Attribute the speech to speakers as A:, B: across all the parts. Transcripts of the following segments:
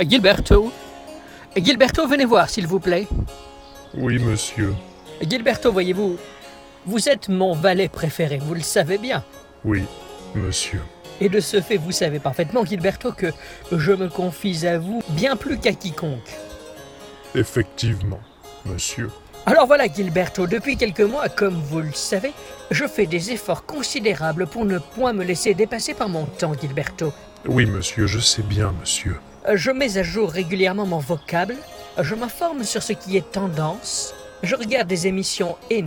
A: Gilberto Gilberto, venez voir, s'il vous plaît.
B: Oui, monsieur.
A: Gilberto, voyez-vous, vous êtes mon valet préféré, vous le savez bien.
B: Oui, monsieur.
A: Et de ce fait, vous savez parfaitement, Gilberto, que je me confie à vous bien plus qu'à quiconque.
B: Effectivement, monsieur.
A: Alors voilà, Gilberto, depuis quelques mois, comme vous le savez, je fais des efforts considérables pour ne point me laisser dépasser par mon temps, Gilberto.
B: Oui, monsieur, je sais bien, monsieur.
A: Je mets à jour régulièrement mon vocable, je m'informe sur ce qui est tendance, je regarde des émissions in,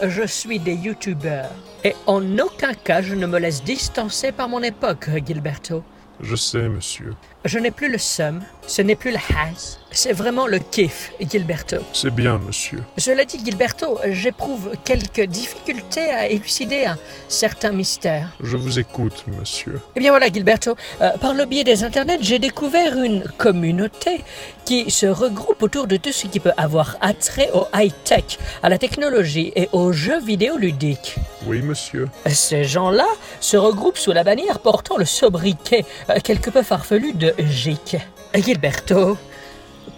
A: je suis des youtubeurs, et en aucun cas je ne me laisse distancer par mon époque, Gilberto.
B: Je sais, monsieur.
A: Je n'ai plus le seum, ce n'est plus le has, c'est vraiment le kiff, Gilberto.
B: C'est bien, monsieur.
A: Cela dit, Gilberto, j'éprouve quelques difficultés à élucider un certain mystère.
B: Je vous écoute, monsieur.
A: Eh bien voilà, Gilberto, euh, par le biais des internets, j'ai découvert une communauté qui se regroupe autour de tout ce qui peut avoir attrait au high-tech, à la technologie et aux jeux vidéo ludiques.
B: Oui, monsieur.
A: Ces gens-là se regroupent sous la bannière portant le sobriquet euh, quelque peu farfelu de GIC. Gilberto,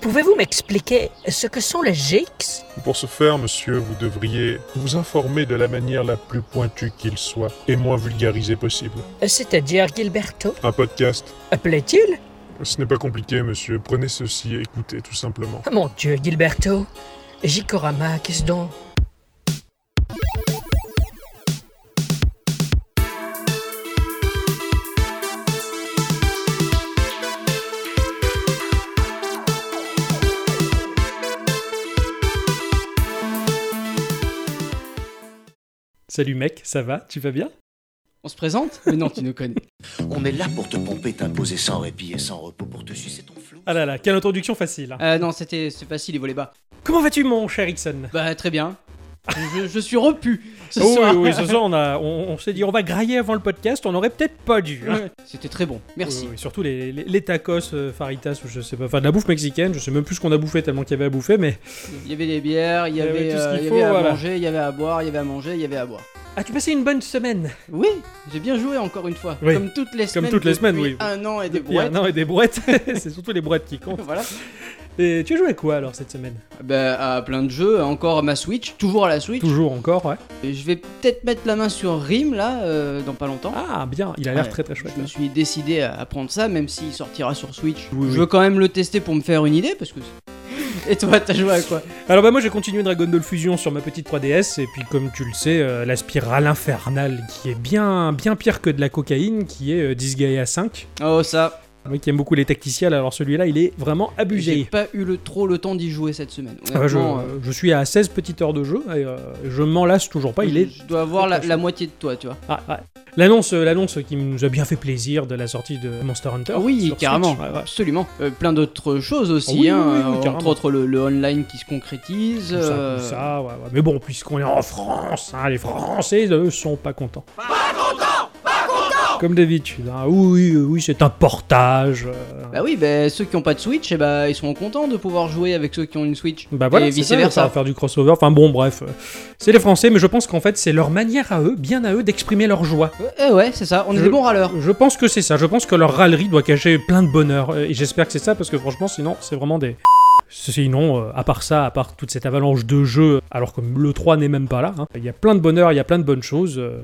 A: pouvez-vous m'expliquer ce que sont les GICs
B: Pour ce faire, monsieur, vous devriez vous informer de la manière la plus pointue qu'il soit et moins vulgarisée possible.
A: C'est-à-dire, Gilberto?
B: Un podcast
A: Plaît-il?
B: Ce n'est pas compliqué, monsieur. Prenez ceci et écoutez, tout simplement.
A: Mon Dieu, Gilberto Gikorama, qu'est-ce donc?
C: Salut mec, ça va Tu vas bien?
D: On se présente? Mais non, tu nous connais.
E: On est là pour te pomper, t'imposer sans répit et sans repos, pour te sucer ton flou.
C: Ah là là, quelle introduction facile. hein.
D: Euh, non, c'était c'est facile, il volait bas.
C: Comment vas-tu mon cher Ixon?
D: Bah, très bien. Je, je suis repu ce
C: Oh
D: soir.
C: oui, oui, ce soir on, a, on, on s'est dit on va grailler avant le podcast, on aurait peut-être pas dû. hein.
D: C'était très bon, merci.
C: Oui, oui, surtout les, les, les tacos euh, faritas ou je sais pas, enfin de la bouffe mexicaine, je sais même plus ce qu'on a bouffé tellement qu'il y avait à bouffer, mais...
D: Il y avait des bières, il y
C: Il y avait tout ce
D: euh,
C: qu'il
D: il y
C: faut,
D: avait à
C: voilà.
D: manger, il y avait à boire, il y avait à manger, il y avait à boire.
C: Ah tu passais une bonne semaine?
D: Oui, j'ai bien joué encore une fois.
C: Oui.
D: Comme toutes les semaines.
C: toutes les semaines, oui.
D: Un an et des
C: Depuis un
D: brouettes.
C: an et des brouettes, c'est surtout les brouettes qui comptent.
D: voilà.
C: Et tu as joué à quoi alors cette semaine?
D: Bah, à plein de jeux, encore à ma Switch, toujours à la Switch.
C: Toujours encore, ouais.
D: Et je vais peut-être mettre la main sur Rim là, euh, dans pas longtemps.
C: Ah bien, il a l'air
D: Ouais,
C: très très chouette.
D: Je me suis décidé à à prendre ça, même s'il sortira sur Switch.
C: Oui,
D: je
C: oui.
D: veux quand même le tester pour me faire une idée, parce que. Et toi, t'as joué à quoi?
C: Alors bah moi j'ai continué Dragon Ball Fusion sur ma petite 3DS et puis comme tu le sais euh, la spirale infernale qui est bien bien pire que de la cocaïne qui est euh, Disgaea 5.
D: Oh, ça.
C: Moi qui aime beaucoup les tacticiels alors celui-là il est vraiment
D: J'ai
C: abusé.
D: pas eu le, trop le temps d'y jouer cette semaine.
C: Ah je,
D: Honnêtement, euh,
C: je suis à 16 petites heures de jeu et euh, je m'en lasse toujours pas, il est...
D: Je dois avoir la, moitié de toi, tu vois.
C: Ah, ouais. L'annonce, euh, l'annonce qui nous a bien fait plaisir de la sortie de Monster Hunter.
D: Ah oui, carrément,
C: Switch. Ouais, ouais.
D: absolument. Euh, plein d'autres choses aussi,
C: Ah oui,
D: hein,
C: oui, oui,
D: euh,
C: carrément.
D: entre autres le, le online qui se concrétise.
C: Tout ça,
D: euh,
C: tout ça, ouais, ouais. Mais bon, puisqu'on est en France, hein, les Français, eux, sont. Pas contents Pas contents Comme d'habitude. hein. Oui, oui, oui, c'est un portage. euh.
D: Bah oui, bah, ceux qui ont pas de Switch, eh bah, ils seront contents de pouvoir jouer avec ceux qui ont une Switch.
C: Bah voilà,
D: et
C: c'est
D: vice
C: ça,
D: versa.
C: ça va faire du crossover. Enfin bon, bref, euh, c'est les Français, mais je pense qu'en fait c'est leur manière à eux, bien à eux, d'exprimer leur joie.
D: Eh ouais, c'est ça, on est
C: Je-
D: des bons râleurs.
C: Je pense que c'est ça. Je pense que leur râlerie doit cacher plein de bonheur, euh, et j'espère que c'est ça parce que franchement, sinon c'est vraiment des. Sinon, euh, à part ça, à part toute cette avalanche de jeux, alors que le 3 n'est même pas là, hein, il y a plein de bonheur, il y a plein de bonnes choses. euh.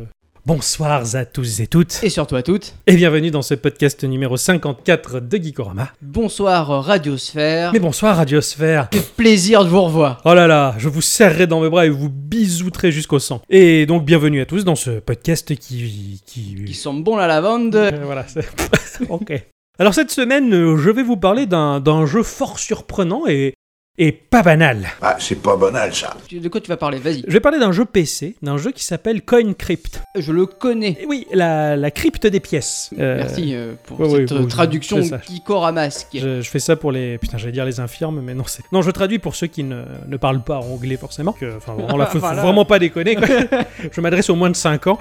C: Bonsoir à tous et toutes,
D: Et surtout à toutes,
C: et bienvenue dans ce podcast numéro 54 de Geekorama.
D: bonsoir Radiosphère.
C: Mais bonsoir Radiosphère
D: Quel plaisir de vous revoir.
C: Oh là là, je vous serrerai dans mes bras et vous bisouterai jusqu'au sang. Et donc bienvenue à tous dans ce podcast qui... qui...
D: Qui sent bon la lavande.
C: Euh, voilà, c'est... ok. Alors cette semaine, je vais vous parler d'un jeu fort surprenant et, et pas banal.
E: Ah, c'est pas banal ça.
D: De quoi tu vas parler? Vas-y.
C: Je vais parler d'un jeu PC, d'un jeu qui s'appelle Coin Crypt.
D: Je le connais.
C: Et oui, la, la crypte des pièces. Euh,
D: Merci euh, pour
C: ouais,
D: cette
C: ouais,
D: euh, traduction qui masque.
C: Je, je fais ça pour les... Putain, j'allais dire les infirmes, mais non, c'est... Non, je traduis pour ceux qui ne, ne parlent pas anglais, forcément. Que, enfin, vraiment, là, faut, faut
D: Voilà.
C: vraiment pas déconner, quoi. je m'adresse aux moins de 5 ans.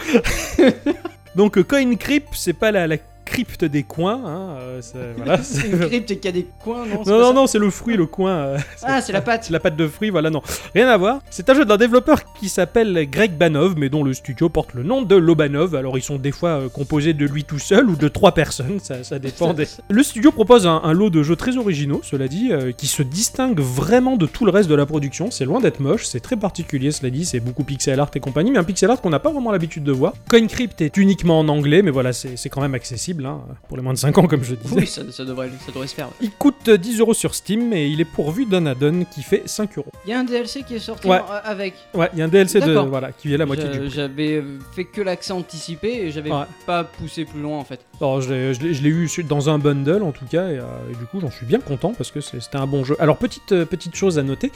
C: Donc, Coin Crypt, c'est pas la, la crypte des coins. hein, euh, c'est- voilà,
D: C'est une crypte et qu'il y a des coins, non
C: Non, non, non, c'est le fruit, le coin. euh,
D: Ah, c'est la pâte.
C: la pâte de fruits, voilà, non. Rien à voir. C'est un jeu d'un développeur qui s'appelle Greg Banov, mais dont le studio porte le nom de Lobanov. Alors, ils sont des fois euh, composés de lui tout seul ou de trois personnes, ça, ça dépend des... Le studio propose un, un lot de jeux très originaux, cela dit, qui se distingue vraiment de tout le reste de la production. C'est loin d'être moche, c'est très particulier, cela dit, c'est beaucoup pixel art et compagnie, mais un pixel art qu'on n'a pas vraiment l'habitude de voir. CoinCrypt est uniquement en anglais, mais voilà, c'est quand même accessible, hein, pour les moins de 5 ans, comme je disais.
D: Oui, ça, ça devrait, ça devrait se faire.
C: Il coûte 10 euros sur Steam et il est pourvu d'un add-on qui fait 5 euros.
D: Il y a un DLC qui est sorti
C: Ouais.
D: en- avec.
C: Ouais, il y a un DLC de voilà qui est la moitié du.
D: J'avais euh, fait que l'accès anticipé et j'avais
C: Ouais.
D: pas poussé plus loin en fait.
C: Alors, je l'ai- eu dans un bundle en tout cas, et, euh, et du coup j'en suis bien content parce que c'était un bon jeu. Alors petite euh, petite chose à noter,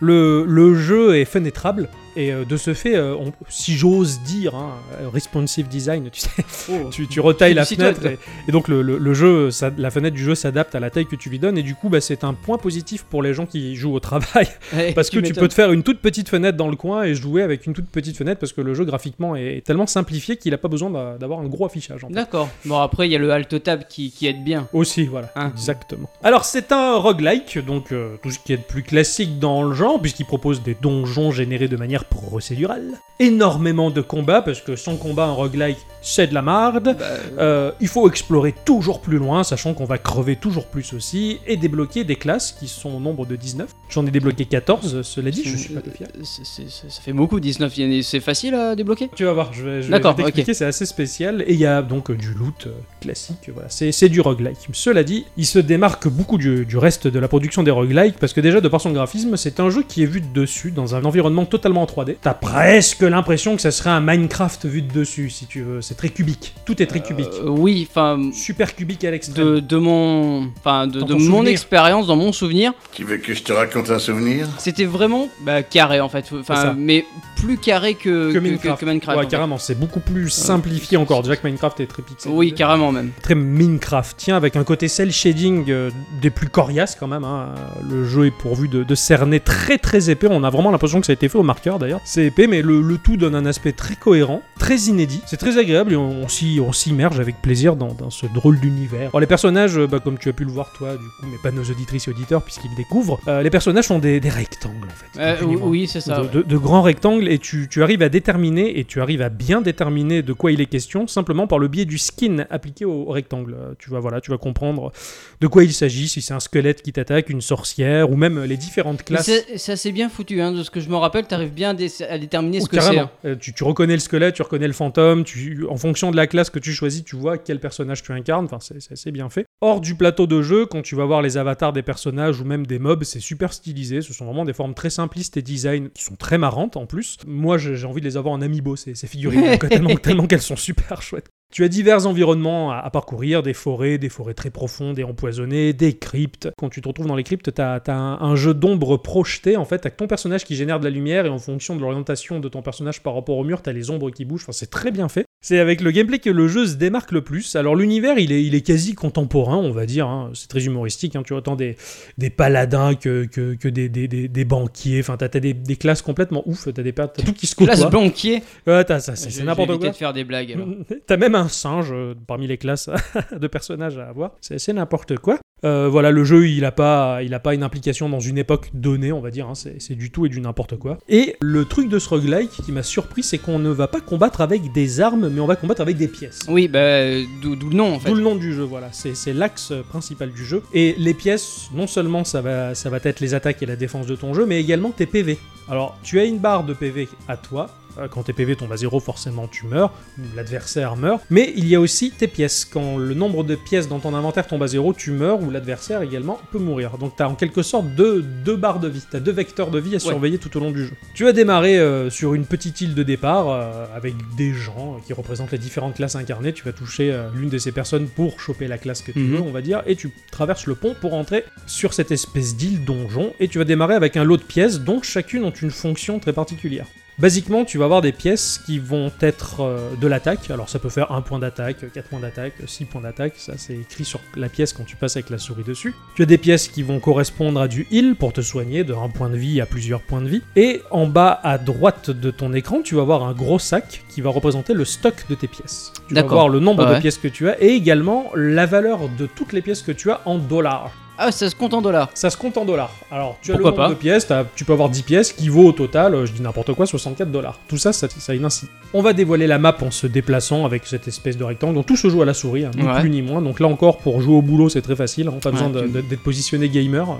C: le, le jeu est fenêtrable et euh, de ce fait, euh, on- si j'ose dire, hein, euh, responsive design, tu sais,
D: Oh.
C: tu, tu retailles la fenêtre et, et donc le, le- le jeu, ça- la fenêtre du jeu s'adapte à la taille que tu lui donnes et du coup bah, c'est un point positif pour les gens qui jouent au travail
D: Ouais,
C: parce que tu peux te faire une toute petite fenêtre dans le coin et jouer avec une toute petite fenêtre parce que le jeu graphiquement est tellement simplifié qu'il a pas besoin d'a- d'avoir un gros affichage. en fait.
D: D'accord. Bon, après, il y a le alt tab qui, qui aide bien.
C: Aussi, voilà,
D: Hein.
C: exactement. Alors, c'est un roguelike, donc euh, tout ce qui est de plus classique dans le genre, puisqu'il propose des donjons générés de manière procédurale. Énormément de combats, parce que sans combat, un roguelike, c'est de la marde.
D: Bah,
C: Euh, il faut explorer toujours plus loin, sachant qu'on va crever toujours plus aussi, et débloquer des classes qui sont au nombre de 19. J'en ai débloqué 14, cela dit, je suis pas fier.
D: euh, ça fait beaucoup 19. Il y en a- C'est facile à débloquer?
C: Tu vas voir, je vais, je vais- t'expliquer, c'est assez spécial. Et il y a donc euh, du loot euh, classique, voilà. c'est c'est du roguelike. Cela dit, il se démarque beaucoup du, du reste de la production des roguelikes, parce que déjà, de par son graphisme, c'est un jeu qui est vu de dessus, dans un environnement totalement en 3D. T'as presque l'impression que ça serait un Minecraft vu de dessus, si tu veux. C'est très cubique, tout est très cubique.
D: Euh, Oui, enfin.
C: Super cubique à l'extrême.
D: De, de mon, enfin de, mon expérience, dans mon souvenir,
E: Tu veux que je te raconte un souvenir?
D: C'était vraiment bah, carré en fait. Enfin, mais plus carré que,
C: que Minecraft.
D: que Minecraft,
C: ouais,
D: en fait.
C: carrément, c'est beaucoup plus simplifié encore. Déjà que Minecraft est très pixel.
D: Oui, carrément même.
C: très Minecraftien avec un côté cel shading euh, des plus coriaces quand même. hein. Le jeu est pourvu de, de cernets très très épais. On a vraiment l'impression que ça a été fait au marqueur d'ailleurs. C'est épais, mais le, le tout donne un aspect très cohérent, très inédit. C'est très agréable et on, s'immerge avec plaisir dans, dans ce drôle d'univers. Alors les personnages, euh, bah, comme tu as pu le voir toi, du coup, mais pas nos auditrices et auditeurs puisqu'ils découvrent, euh, les personnages sont des, des rectangles en fait.
D: Euh, oui, c'est ça.
C: de,
D: ouais.
C: de- de grands rectangles et tu, tu arrives à déterminer et tu arrives à bien déterminer de quoi il est question simplement par le biais du skin appliqué au, au rectangle. Tu vas voilà, tu vas comprendre de quoi il s'agit, si c'est un squelette qui t'attaque, une sorcière ou même les différentes classes.
D: C'est c'est assez bien foutu, hein, de ce que je me rappelle, t'arrives bien à, dé- à déterminer
C: Oh,
D: ce que c'est. hein.
C: Euh, tu, tu reconnais le squelette, tu reconnais le fantôme, tu, en fonction de la classe que tu choisis, tu vois quel personnage tu incarnes, enfin c'est assez bien fait. Hors du plateau de jeu, quand tu vas voir les avatars des personnages ou même des mobs, c'est super stylisé, ce sont vraiment des formes très simplistes et design qui sont très marrantes en plus. Moi j'ai j'ai envie de les avoir en amiibo, ces, ces figurines, tellement, tellement qu'elles sont super chouettes. Tu as divers environnements à, à parcourir, des forêts, des forêts très profondes et empoisonnées, des cryptes. Quand tu te retrouves dans les cryptes, tu as, un, un jeu d'ombre projeté, en fait, avec ton personnage qui génère de la lumière, et en fonction de l'orientation de ton personnage par rapport au mur, tu as les ombres qui bougent, enfin, c'est très bien fait. C'est avec le gameplay que le jeu se démarque le plus. Alors l'univers, il est, il est quasi contemporain, on va dire, hein. c'est très humoristique, hein. tu as autant des, des paladins que, que, que des, des, des, des banquiers, enfin t'as t'as des, des classes complètement ouf, t'as des t'as tout qui se côtoie.
D: banquier.
C: Ouais, t'as ça, c'est n'importe quoi.
D: de faire des blagues. alors.
C: T'as même un singe euh, parmi les classes de personnages à avoir. C'est n'importe quoi. Euh, voilà, le jeu, il a pas, il a pas une implication dans une époque donnée, on va dire. hein. C'est du tout et du n'importe quoi. Et le truc de ce roguelike qui m'a surpris, c'est qu'on ne va pas combattre avec des armes, mais on va combattre avec des pièces.
D: Oui, bah, d'où le nom en fait.
C: D'où le nom du jeu, voilà. C'est c'est l'axe principal du jeu. Et les pièces, non seulement ça va, ça va être les attaques et la défense de ton jeu, mais également tes PV. Alors, tu as une barre de PV à toi. Euh, Quand tes PV tombent à zéro, forcément tu meurs, ou l'adversaire meurt. Mais il y a aussi tes pièces. Quand le nombre de pièces dans ton inventaire tombe à zéro, tu meurs, ou l'adversaire également peut mourir. Donc tu as en quelque sorte deux, deux barres de vie. Tu as deux vecteurs de vie à surveiller tout au long du jeu. Tu vas démarrer euh, sur une petite île de départ, euh, avec des gens qui représentent les différentes classes incarnées. Tu vas toucher euh, l'une de ces personnes pour choper la classe que tu
D: Mhm.
C: veux, on va dire, et tu traverses le pont pour entrer sur cette espèce d'île donjon, et tu vas démarrer avec un lot de pièces dont chacune ont une fonction très particulière. Basiquement, tu vas avoir des pièces qui vont être euh, de l'attaque. Alors ça peut faire 1 point d'attaque, 4 points d'attaque, 6 points d'attaque. Ça c'est écrit sur la pièce quand tu passes avec la souris dessus. Tu as des pièces qui vont correspondre à du heal pour te soigner de 1 point de vie à plusieurs points de vie. Et en bas à droite de ton écran, tu vas avoir un gros sac qui va représenter le stock de tes pièces. Tu vas voir le nombre de pièces que tu as et également la valeur de toutes les pièces que tu as en dollars.
D: Ah, ça se compte en dollars.
C: Ça se compte en dollars. Alors, tu as le nombre
D: pas
C: de pièces, tu peux avoir 10 pièces qui vaut au total, euh, je dis n'importe quoi, 64 dollars. Tout ça, ça, ça a une incite. On va dévoiler la map en se déplaçant avec cette espèce de rectangle. Donc tout se joue à la souris, hein, ni
D: Ouais.
C: plus ni moins. Donc là encore, pour jouer au boulot, c'est très facile. hein, Pas besoin
D: Ouais,
C: d'être positionné gamer. euh,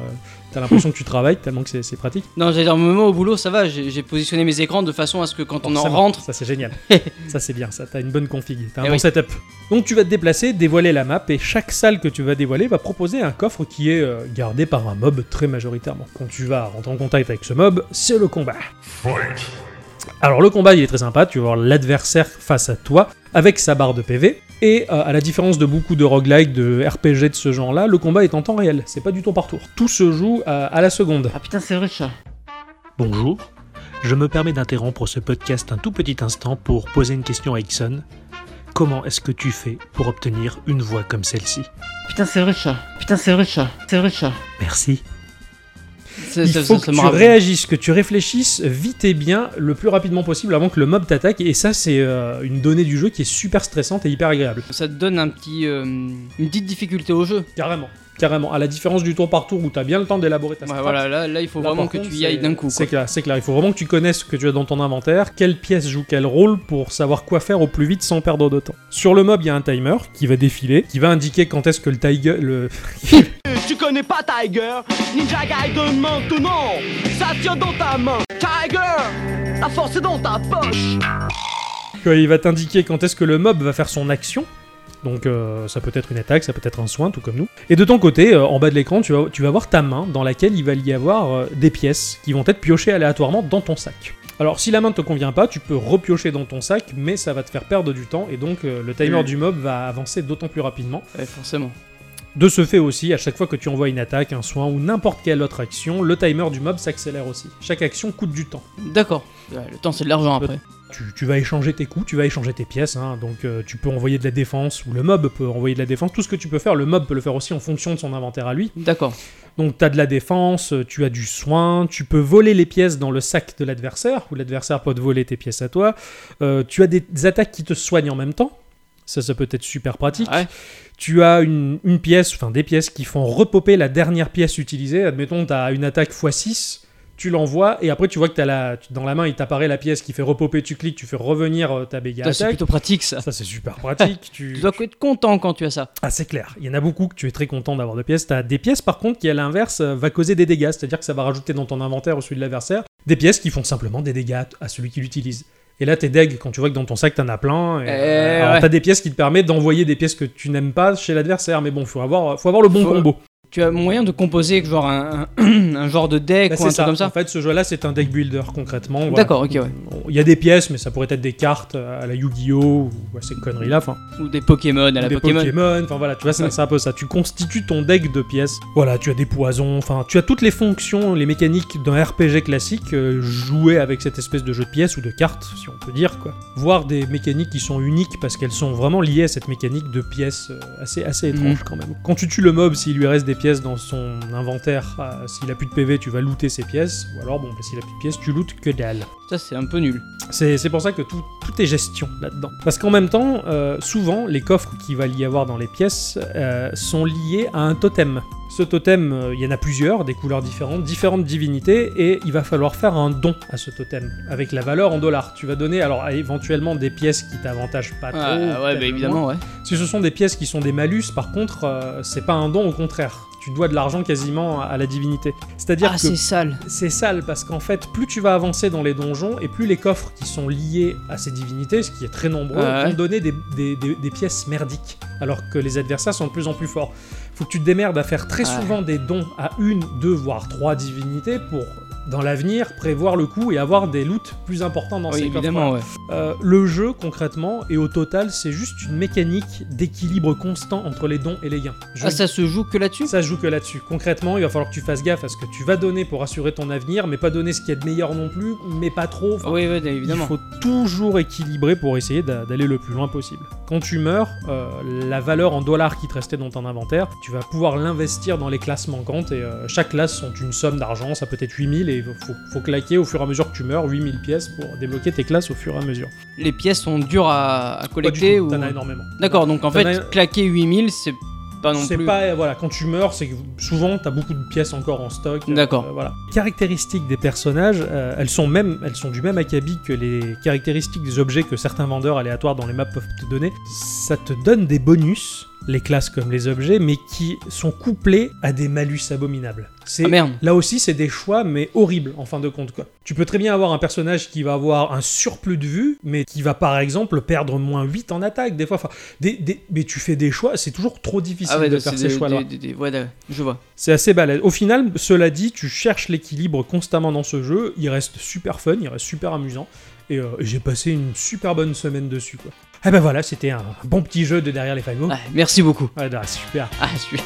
C: T'as l'impression que tu travailles tellement que c'est pratique.
D: Non, j'allais dire, moi au boulot, ça va, j'ai j'ai positionné mes écrans de façon à ce que quand on en rentre.
C: Ça, c'est génial. ça, c'est bien. Ça, t'as une bonne config. T'as un
D: Eh
C: bon
D: oui.
C: setup. Donc, tu vas te déplacer, dévoiler la map, et chaque salle que tu vas dévoiler va proposer un coffre qui est euh, gardé par un mob très majoritairement. Quand tu vas rentrer en contact avec ce mob, c'est le combat. Alors, le combat, il est très sympa. Tu vas voir l'adversaire face à toi avec sa barre de PV. Et euh, à la différence de beaucoup de roguelike, de RPG de ce genre-là, le combat est en temps réel. C'est pas du tour par tour. Tout se joue à- à la seconde.
D: Ah putain, c'est vrai ça.
A: Bonjour, je me permets d'interrompre ce podcast un tout petit instant pour poser une question à Ixon. Comment est-ce que tu fais pour obtenir une voix comme celle-ci?
D: Putain, c'est vrai ça. Putain, c'est vrai ça. C'est vrai ça.
A: Merci.
C: Il faut que tu réagisses, que tu réfléchisses vite et bien, le plus rapidement possible avant que le mob t'attaque. Et ça, c'est euh, une donnée du jeu qui est super stressante et hyper agréable.
D: Ça te donne un petit, euh, une petite difficulté au jeu.
C: Carrément. Carrément. À la différence du tour par tour où tu as bien le temps d'élaborer ta
D: Ouais,
C: strat.
D: voilà, là, là, il faut
C: Là,
D: vraiment que
C: contre,
D: tu y ailles d'un coup.
C: C'est clair, c'est clair. Il faut vraiment que tu connaisses ce que tu as dans ton inventaire, quelle pièce joue quel rôle pour savoir quoi faire au plus vite sans perdre de temps. Sur le mob, il y a un timer qui va défiler, qui va indiquer quand est-ce que le tiger, le,
F: Tu connais pas Tiger? Ninja Gaiden maintenant Ça tient dans ta main Tiger La force est dans ta poche
C: il va t'indiquer quand est-ce que le mob va faire son action. Donc euh, ça peut être une attaque, ça peut être un soin, tout comme nous. Et de ton côté, euh, en bas de l'écran, tu vas, tu vas voir ta main dans laquelle il va y avoir euh, des pièces qui vont être piochées aléatoirement dans ton sac. Alors si la main ne te convient pas, tu peux repiocher dans ton sac, mais ça va te faire perdre du temps et donc euh, le timer du mob va avancer d'autant plus rapidement.
D: Ouais, forcément.
C: De ce fait aussi, à chaque fois que tu envoies une attaque, un soin ou n'importe quelle autre action, le timer du mob s'accélère aussi. Chaque action coûte du temps.
D: D'accord. Le temps, c'est de l'argent après.
C: Tu, tu vas échanger tes coups, tu vas échanger tes pièces, hein, donc euh, tu peux envoyer de la défense, ou le mob peut envoyer de la défense, tout ce que tu peux faire, le mob peut le faire aussi en fonction de son inventaire à lui.
D: D'accord.
C: Donc tu as de la défense, euh, tu as du soin, tu peux voler les pièces dans le sac de l'adversaire, ou l'adversaire peut te voler tes pièces à toi, Euh, tu as des, des attaques qui te soignent en même temps, ça ça peut être super pratique.
D: Ouais.
C: Tu as une, une pièce, enfin des pièces qui font repopper la dernière pièce utilisée, admettons tu as une attaque x6, tu l'envoies, et après tu vois que as la, dans la main il t'apparaît la pièce qui fait repopper, tu cliques, tu fais revenir euh, ta béga
D: C'est plutôt pratique ça.
C: Ça c'est super pratique. tu...
D: Tu dois être content quand tu as ça.
C: Ah c'est clair, il y en a beaucoup que tu es très content d'avoir de pièces. T'as des pièces par contre qui à l'inverse euh, va causer des dégâts, c'est-à-dire que ça va rajouter dans ton inventaire ou celui de l'adversaire des pièces qui font simplement des dégâts à celui qui l'utilise. Et là t'es deg quand tu vois que dans ton sac t'en as plein. Et,
D: Eh
C: euh, alors
D: ouais.
C: t'as des pièces qui te permettent d'envoyer des pièces que tu n'aimes pas chez l'adversaire, mais bon faut avoir, faut avoir le bon
D: Faut-
C: combo.
D: Tu as moyen de composer genre un, un, un genre de deck
C: Bah,
D: ou un truc comme
C: En
D: ça
C: fait ce jeu-là c'est un deck builder concrètement. voilà.
D: D'accord, ok, ouais.
C: Il y a des pièces, mais ça pourrait être des cartes à la Yu-Gi-Oh! ou à ces conneries-là. Enfin,
D: Ou des Pokémon à la
C: des
D: Pokémon.
C: Pokémon. Enfin voilà, tu vois, c'est
D: Ouais.
C: un peu ça. Tu constitues ton deck de pièces. Voilà, tu as des poisons. Enfin, tu as toutes les fonctions, les mécaniques d'un RPG classique euh, jouées avec cette espèce de jeu de pièces ou de cartes, si on peut dire quoi. Voire des mécaniques qui sont uniques parce qu'elles sont vraiment liées à cette mécanique de pièces euh, assez assez étrange quand même. Quand tu tues le mob, s'il lui reste des pièces dans son inventaire, euh, s'il a plus de PV, tu vas looter ses pièces. Ou alors bon, bah, s'il a plus de pièces, tu lootes que dalle.
D: Ça, c'est un peu nul.
C: C'est c'est pour ça que tout, tout est gestion là-dedans. Parce qu'en même temps, euh, souvent, les coffres qu'il va y avoir dans les pièces euh, sont liés à un totem. Ce totem, il y en a plusieurs, des couleurs différentes, différentes divinités, et il va falloir faire un don à ce totem, avec la valeur en dollars. Tu vas donner alors éventuellement des pièces qui t'avantagent pas trop.
D: Ah, ouais,
C: peut-être
D: bah évidemment, ouais.
C: Si ce sont des pièces qui sont des malus, par contre, euh, c'est pas un don, au contraire. Tu dois de l'argent quasiment à la divinité. C'est-à-dire
D: Ah,
C: que
D: c'est sale.
C: c'est sale parce qu'en fait, plus tu vas avancer dans les donjons et plus les coffres qui sont liés à ces divinités, ce qui est très nombreux,
D: Ouais.
C: vont donner des, des- des- des pièces merdiques, alors que les adversaires sont de plus en plus forts. Faut que tu te démerdes à faire très
D: Ouais.
C: souvent des dons à une, deux, voire trois divinités pour dans l'avenir, prévoir le coup et avoir des loots plus importants dans
D: Oui,
C: ces
D: évidemment, ouais.
C: Euh, le jeu, concrètement, et au total, c'est juste une mécanique d'équilibre constant entre les dons et les gains. Je-
D: Ah, ça se joue que là-dessus?
C: Ça se joue que là-dessus. Concrètement, il va falloir que tu fasses gaffe à ce que tu vas donner pour assurer ton avenir, mais pas donner ce qu'il y a de meilleur non plus, mais pas trop. Enfin,
D: Oui, oui,
C: il
D: évidemment.
C: faut toujours équilibrer pour essayer d'a- d'aller le plus loin possible. Quand tu meurs, euh, la valeur en dollars qui te restait dans ton inventaire, tu vas pouvoir l'investir dans les classes manquantes et euh, chaque classe sont une somme d'argent, ça peut être 8000 et il faut, faut claquer au fur et à mesure que tu meurs 8000 pièces pour débloquer tes classes au fur et à mesure.
D: Les pièces sont dures à, collecter ou...
C: T'en as énormément.
D: D'accord, donc en fait,
C: as-
D: claquer 8000, c'est pas non
C: C'est
D: plus...
C: pas voilà quand tu meurs c'est que souvent t'as beaucoup de pièces encore en stock. euh,
D: D'accord.
C: voilà. Caractéristiques des personnages, euh, elles sont même elles sont du même acabit que les caractéristiques des objets que certains vendeurs aléatoires dans les maps peuvent te donner. Ça te donne des bonus, les classes comme les objets, mais qui sont couplés à des malus abominables. C'est
D: Ah merde.
C: Là aussi, c'est des choix, mais horribles en fin de compte. Quoi. Tu peux très bien avoir un personnage qui va avoir un surplus de vue, mais qui va par exemple perdre moins 8 en attaque. Des fois, enfin, des, des- mais tu fais des choix, c'est toujours trop difficile
D: Ah ouais,
C: de faire ces
D: des- ouais, d'accord, je vois.
C: C'est assez balèze. Au final, cela dit, tu cherches l'équilibre constamment dans ce jeu. Il reste super fun, il reste super amusant. Et euh, j'ai passé une super bonne semaine dessus. Quoi. Et ben voilà, c'était un bon petit jeu de derrière les fagots.
D: Merci beaucoup.
C: Ouais, bah, super.
D: Ah, super.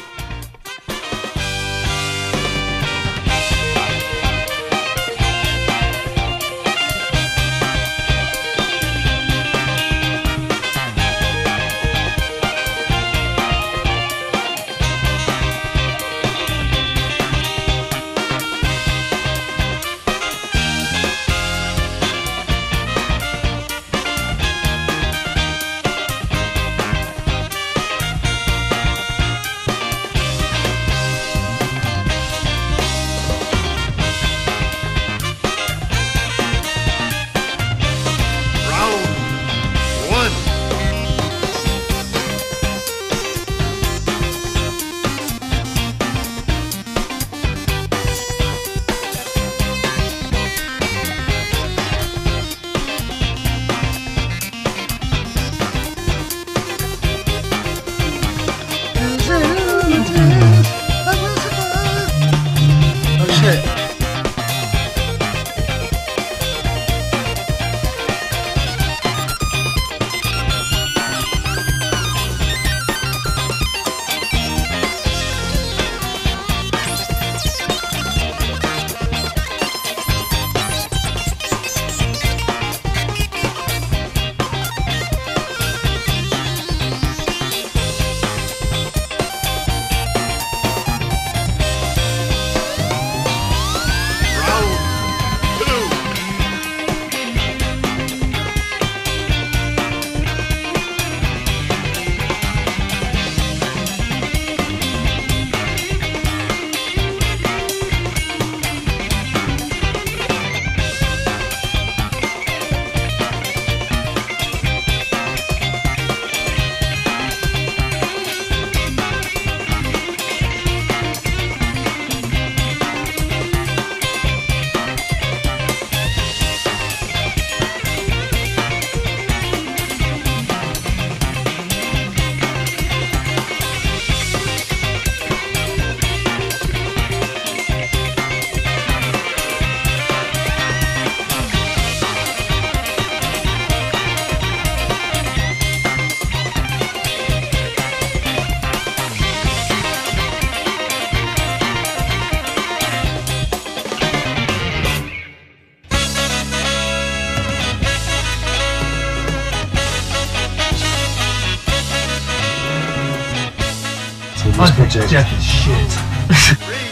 D: Eh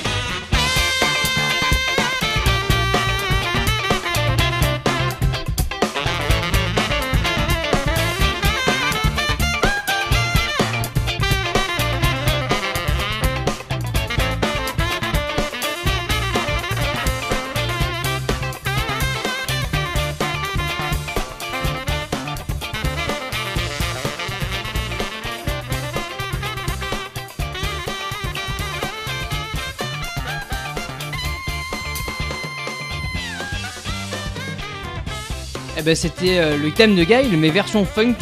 D: ben, c'était euh, le thème de Guile, mais version funk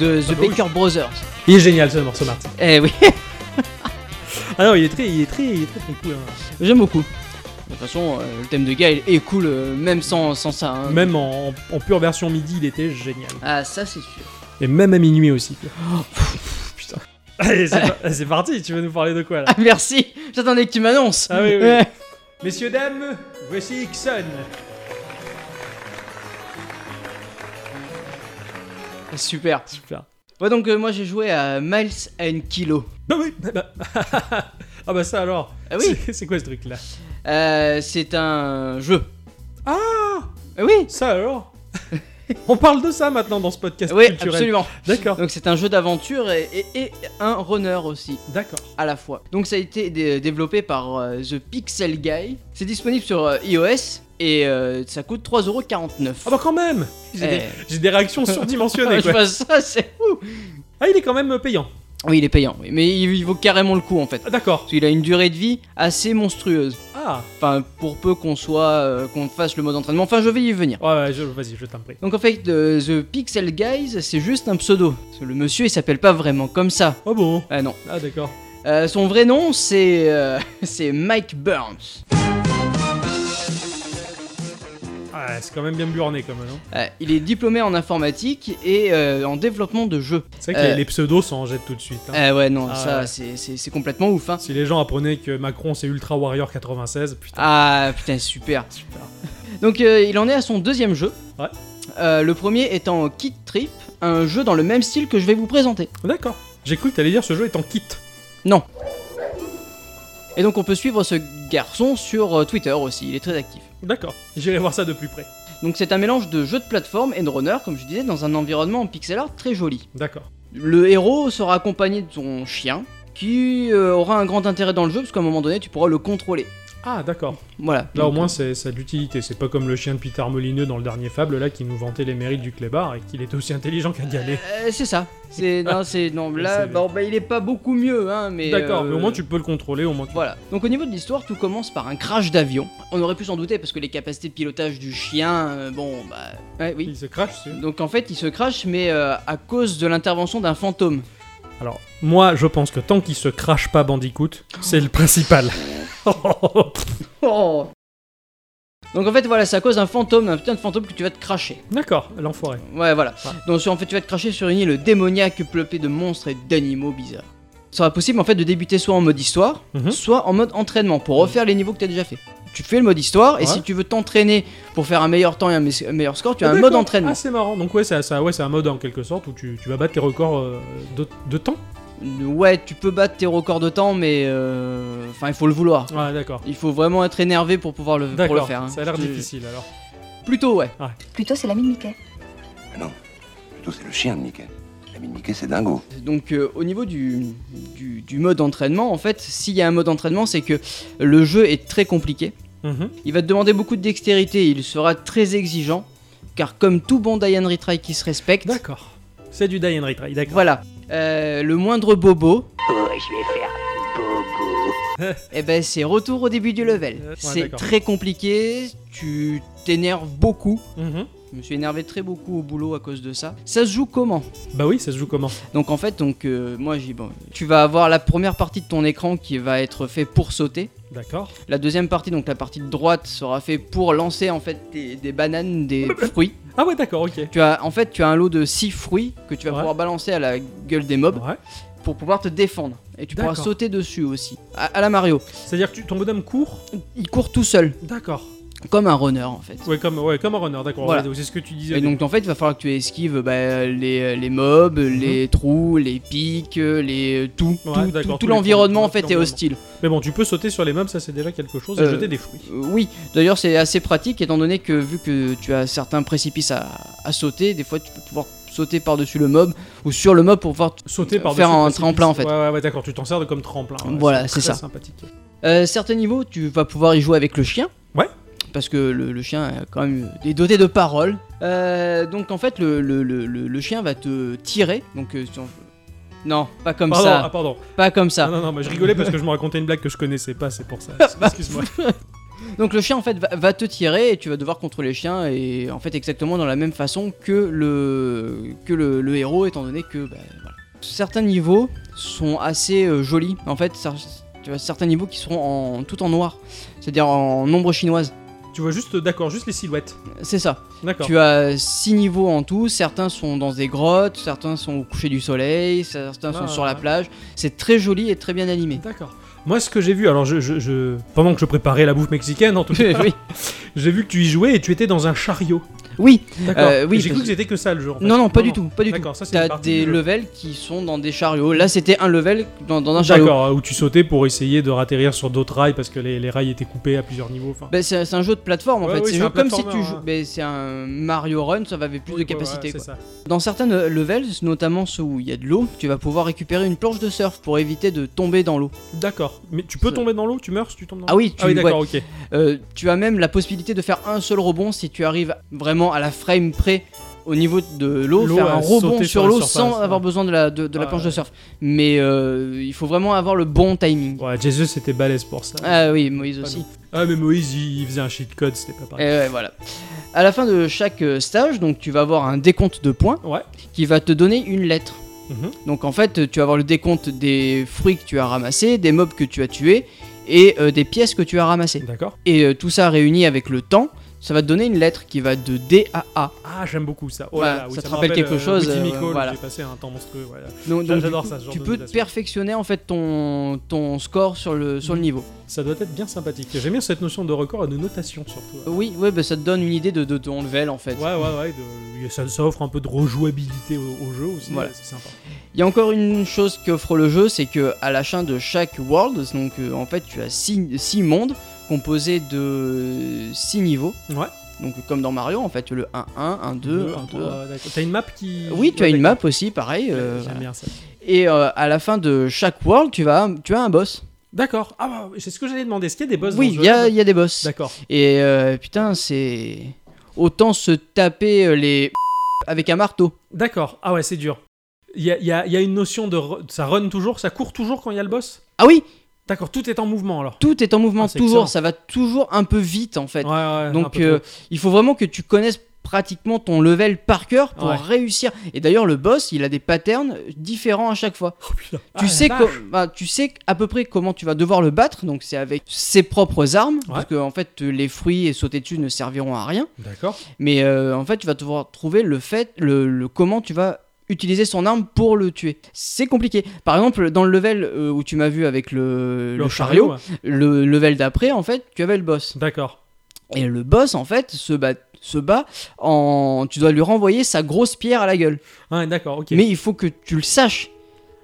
D: de The
C: Ah bah oui.
D: Baker Brothers.
C: Il est génial ce morceau, Martin.
D: Eh oui,
C: Ah non, il est très, il est très, il est très, très cool. hein.
D: j'aime beaucoup. De toute façon, euh, le thème de Gaël est cool, euh, même sans, sans ça. hein.
C: Même en, en pure version midi, il était génial.
D: Ah, ça c'est sûr.
C: Et même à minuit aussi. Putain. Allez, c'est par- c'est parti, tu veux nous parler de quoi là?
D: Ah, merci J'attendais que tu m'annonces
C: Ah oui, oui. Messieurs, dames, voici Ixon.
D: Super.
C: Super.
D: Ouais, donc euh, moi j'ai joué à Miles and Kilo.
C: Ah oui bah- Ah bah ça alors
D: Ah oui
C: C'est- quoi ce truc là
D: Euh, c'est un jeu.
C: Ah
D: Ah oui
C: Ça alors? On parle de ça maintenant dans ce podcast
D: Oui,
C: culturel.
D: absolument.
C: D'accord.
D: Donc c'est un jeu d'aventure et, et- et un runner aussi.
C: D'accord.
D: à la fois. Donc ça a été dé- développé par euh, The Pixel Guy. C'est disponible sur iOS et euh, ça coûte 3,49€.
C: Ah bah quand même J'ai des, des réactions surdimensionnées quoi.
D: ça, c'est fou.
C: Ah il est quand même payant.
D: Oui, il est payant, oui, mais il, il vaut carrément le coup en fait.
C: Ah, D'accord.
D: Parce qu'il a une durée de vie assez monstrueuse.
C: Ah
D: Enfin, pour peu qu'on soit, euh, qu'on fasse le mode entraînement. Enfin, je vais y venir.
C: Ouais, ouais, je- vas-y, je t'en prie.
D: Donc en fait, euh, The Pixel Guys, c'est juste un pseudo. Parce que le monsieur, il s'appelle pas vraiment comme ça.
C: Oh bon?
D: Ah non.
C: Ah d'accord.
D: Euh, son vrai nom, c'est euh, c'est Mike Burns.
C: Ah, c'est quand même bien burné comme nom.
D: Euh, il est diplômé en informatique et euh, en développement de jeux.
C: C'est vrai que les-
D: Euh.
C: les pseudos s'en jettent tout de suite. hein.
D: Euh, ouais, non,
C: Ah
D: ça,
C: ouais.
D: c'est- complètement ouf. Hein.
C: Si les gens apprenaient que Macron c'est Ultra Warrior 96, putain.
D: Ah, putain, super.
C: Super.
D: Donc, il en est à son deuxième jeu.
C: Ouais.
D: Le premier étant Kid Trip, un jeu dans le même style que je vais vous présenter.
C: D'accord. J'ai cru que t'allais dire ce jeu est en kit.
D: Non. Et donc, on peut suivre ce garçon sur Twitter aussi, il est très actif.
C: D'accord. J'irai voir ça de plus près.
D: Donc, c'est un mélange de jeu de plateforme et de runner, comme je disais, dans un environnement en pixel art très joli.
C: D'accord.
D: Le héros sera accompagné de son chien, qui euh, aura un grand intérêt dans le jeu, parce qu'à un moment donné, tu pourras le contrôler.
C: Ah d'accord.
D: Voilà.
C: Là au moins c'est ça a de l'utilité. C'est pas comme le chien de Peter Molineux dans le dernier Fable là qui nous vantait les mérites du clébard et qu'il était aussi intelligent qu'un galet.
D: Euh, c'est ça. C'est non, c'est non. Là, bon, bah, il est pas beaucoup mieux, hein, mais.
C: D'accord,
D: euh,
C: mais au moins tu peux le contrôler, au moins tu...
D: Voilà. Donc au niveau de l'histoire, tout commence par un crash d'avion. On aurait pu s'en douter parce que les capacités de pilotage du chien, euh, bon, bah, ouais, oui.
C: Il se crache dessus.
D: Donc en fait, il se crache, mais euh, à cause de l'intervention d'un fantôme.
C: Alors, moi je pense que tant qu'il se crache pas Bandicoot, c'est le principal.
D: Oh. Donc en fait, voilà, c'est à cause d'un fantôme, d'un putain de fantôme que tu vas te cracher.
C: D'accord, l'enfoiré.
D: Ouais, voilà.
C: Ouais.
D: Donc en fait, tu vas te cracher sur une île démoniaque peuplée de monstres et d'animaux bizarres. Il sera possible en fait de débuter soit en mode histoire,
C: Mhm.
D: soit en mode entraînement pour refaire les niveaux que tu as déjà fait. Tu fais le mode histoire et si tu veux t'entraîner pour faire un meilleur temps et un, me- un meilleur score, tu as
C: Ah,
D: un mode entraînement.
C: Ah c'est marrant, donc ouais c'est ça, ouais, c'est un mode en quelque sorte où tu, tu vas battre tes records euh, de, de temps.
D: Ouais, tu peux battre tes records de temps, mais euh, enfin, il faut le vouloir.
C: Ouais d'accord.
D: Il faut vraiment être énervé pour pouvoir le, pour le
C: D'accord,
D: faire. hein.
C: ça a l'air
D: Tu-
C: difficile alors.
D: Plutôt, ouais.
G: Plutôt, c'est l'ami de Mickey.
H: Plutôt, c'est le chien de Mickey. L'ami de Mickey, c'est dingo.
D: Donc euh, au niveau du, du, du mode entraînement, en fait, s'il y a un mode entraînement, c'est que le jeu est très compliqué.
C: Mhm.
D: Il va te demander beaucoup de dextérité, il sera très exigeant, car comme tout bon Diane Retry qui se respecte,
C: D'accord. C'est du die and retry, d'accord.
D: voilà, euh, le moindre bobo,
E: Oh, je vais faire bobo.
D: eh ben c'est retour au début du level.
C: Ouais,
D: c'est très compliqué, tu t'énerves beaucoup.
C: Mhm.
D: Je me suis énervé très beaucoup au boulot à cause de ça. Ça se joue comment
C: Bah oui, ça se joue comment
D: Donc en fait, donc euh, moi j'ai bon, tu vas avoir la première partie de ton écran qui va être fait pour sauter.
C: D'accord.
D: La deuxième partie, donc la partie de droite, sera fait pour lancer en fait des, des bananes, des fruits.
C: Ah ouais d'accord, ok.
D: Tu as en fait tu as un lot de 6 fruits que tu vas
C: Ouais.
D: pouvoir balancer à la gueule des mobs
C: Ouais.
D: Pour pouvoir te défendre. Et tu pourras
C: D'accord.
D: sauter dessus aussi. À, à la Mario.
C: C'est-à-dire que tu- ton bonhomme court
D: Il court tout seul,
C: D'accord.
D: comme un runner en fait.
C: Ouais, comme, ouais, comme un runner, d'accord.
D: Voilà.
C: Ouais, C'est ce que tu disais.
D: Et donc en fait, il va falloir que tu esquives bah, les, les mobs, les trous, les pics, les tout,
C: Mhm. Ouais,
D: tout,
C: d'accord,
D: tout,
C: tous
D: tout
C: les
D: l'environnement en fait est
C: l'environnement.
D: hostile.
C: Mais bon, tu peux sauter sur les mobs, ça c'est déjà quelque chose, et
D: Euh,
C: jeter des fruits.
D: Euh, oui, d'ailleurs c'est assez pratique étant donné que vu que tu as certains précipices à, à sauter, des fois tu peux pouvoir sauter par-dessus le mob ou sur le mob pour pouvoir
C: Sauter par
D: faire un tremplin en fait.
C: Ouais, ouais, ouais, d'accord, tu t'en sers de comme tremplin. ouais,
D: Voilà, c'est ça.
C: sympathique.
D: Euh, certains niveaux, tu vas pouvoir y jouer avec le chien.
C: Ouais.
D: Parce que le, le chien est quand même est doté de paroles. Euh, donc en fait, le, le- le- chien va te tirer. Donc euh, non, pas comme
C: Pardon,
D: ça.
C: ah, pardon.
D: Pas comme ça.
C: Non, non, non, mais je rigolais parce que je me racontais une blague que je connaissais pas, c'est pour ça. Excuse-moi.
D: Donc le chien en fait va, va te tirer et tu vas devoir contrôler le chien et en fait exactement dans la même façon que le que le, le héros étant donné que bah, voilà. certains niveaux sont assez euh, jolis. En fait, ça- tu as certains niveaux qui seront en, tout en noir, c'est-à-dire en nombre chinoise.
C: Tu vois juste, d'accord, juste les silhouettes.
D: C'est ça.
C: D'accord.
D: Tu as 6 niveaux en tout, certains sont dans des grottes, certains sont au coucher du soleil, certains sont
C: Ah,
D: sur la plage. C'est très joli et très bien animé.
C: D'accord. Moi, ce que j'ai vu, alors je, je- je- pendant que je préparais la bouffe mexicaine, en tout cas,
D: oui.
C: j'ai vu que tu y jouais et tu étais dans un chariot.
D: Oui. Euh, oui,
C: J'ai cru que c'était que ça le jeu. En fait.
D: non, non, pas du tout, pas du tout.
C: Ça
D: T'as des levels qui sont dans des chariots. Là, c'était un level dans, dans un chariot.
C: D'accord, euh, où tu sautais pour essayer de ratterrir sur d'autres rails parce que les, les rails étaient coupés à plusieurs niveaux.
D: Bah, c'est un jeu de plateforme en
C: Ouais,
D: fait.
C: oui,
D: c'est comme si tu joues.
C: hein.
D: mais c'est un Mario Run, ça va avec plus
C: oui,
D: de capacité.
C: ouais,
D: quoi. Dans certains euh, levels, notamment ceux où il y a de l'eau, tu vas pouvoir récupérer une planche de surf pour éviter de tomber dans l'eau.
C: D'accord. Mais tu peux tomber dans l'eau, tu meurs si tu tombes dans l'eau?
D: Ah oui, tu-
C: Ah d'accord, ok.
D: Tu as même la possibilité de faire un seul rebond si tu arrives vraiment à la frame près au niveau de l'eau, faire un rebond sur l'eau sans
C: ouais.
D: avoir besoin de la, de, de la
C: Ah,
D: planche de surf. Mais euh, il faut vraiment avoir le bon timing.
C: Ouais, Jesus c'était balèze pour ça.
D: Ah oui, Moïse aussi.
C: Ah, mais Moïse il, il faisait un cheat code, c'était pas
D: Et
C: pareil.
D: ouais, voilà. À la fin de chaque euh, stage, donc tu vas avoir un décompte de points
C: Ouais.
D: qui va te donner une lettre.
C: Mhm.
D: Donc en fait, tu vas avoir le décompte des fruits que tu as ramassés, des mobs que tu as tués et euh, des pièces que tu as ramassées.
C: D'accord.
D: Et euh, tout ça réuni avec le temps, ça va te donner une lettre qui va de D à A.
C: Ah, j'aime beaucoup ça. Oh là, oui,
D: ça te rappelle quelque
C: euh,
D: chose, euh, voilà.
C: J'ai passé un temps monstrueux. voilà.
D: Donc, donc,
C: J'adore ça, ce genre
D: Tu peux perfectionner en fait ton, ton score sur le, sur le
C: Mhm.
D: niveau.
C: Ça doit être bien sympathique. J'aime bien cette notion de record et de notation surtout.
D: Oui, ouais, bah, ça te donne une idée de, de ton level en fait.
C: Ouais, ouais, ouais. de- Ça, ça offre un peu de rejouabilité au, au jeu aussi.
D: Voilà.
C: C'est sympa.
D: Il y a encore une chose qu'offre le jeu, c'est que à la fin de chaque world, donc euh, en fait tu as 6 mondes composés de 6 niveaux.
C: Ouais.
D: Donc comme dans Mario en fait, le 1-1, 1-2, 1-2.
C: Deux, un, trois, d'accord. T'as une map qui.
D: Oui, tu as une map aussi, pareil. euh,
C: J'aime
D: voilà.
C: bien ça.
D: Et euh, à la fin de chaque world, tu, vas, tu as un boss.
C: D'accord. Ah, bah, c'est ce que j'allais demander. Est-ce qu'il y a des boss
D: oui, il y, a- y a des boss.
C: D'accord.
D: Et euh, putain, c'est. Autant se taper les. avec un marteau.
C: D'accord. Ah ouais, c'est dur. Il y a, y a- y a une notion de. Ça run toujours Ça court toujours quand il y a le boss?
D: Ah oui,
C: D'accord, tout est en mouvement alors.
D: tout est en mouvement
C: Ah,
D: toujours,
C: excellent.
D: ça va toujours un peu vite en fait.
C: Ouais, ouais, un
D: Donc euh, il faut vraiment que tu connaisses pratiquement ton level par cœur pour
C: Ouais.
D: réussir. Et d'ailleurs le boss, il a des patterns différents à chaque fois.
C: Oh,
D: tu
C: Ah,
D: sais bah, tu sais à peu près comment tu vas devoir le battre, donc c'est avec ses propres armes, parce que en fait les fruits et sauter dessus ne serviront à rien.
C: D'accord.
D: Mais euh, en fait tu vas devoir trouver le fait, le, le comment tu vas utiliser son arme pour le tuer. C'est compliqué. Par exemple, dans le level euh, où tu m'as vu avec le, le chariot,
C: ouais.
D: le level d'après, en fait, tu avais le boss.
C: D'accord.
D: Et le boss, en fait, se bat, se bat en. Tu dois lui renvoyer sa grosse pierre à la gueule.
C: Ah, d'accord, ok.
D: Mais il faut que tu le saches.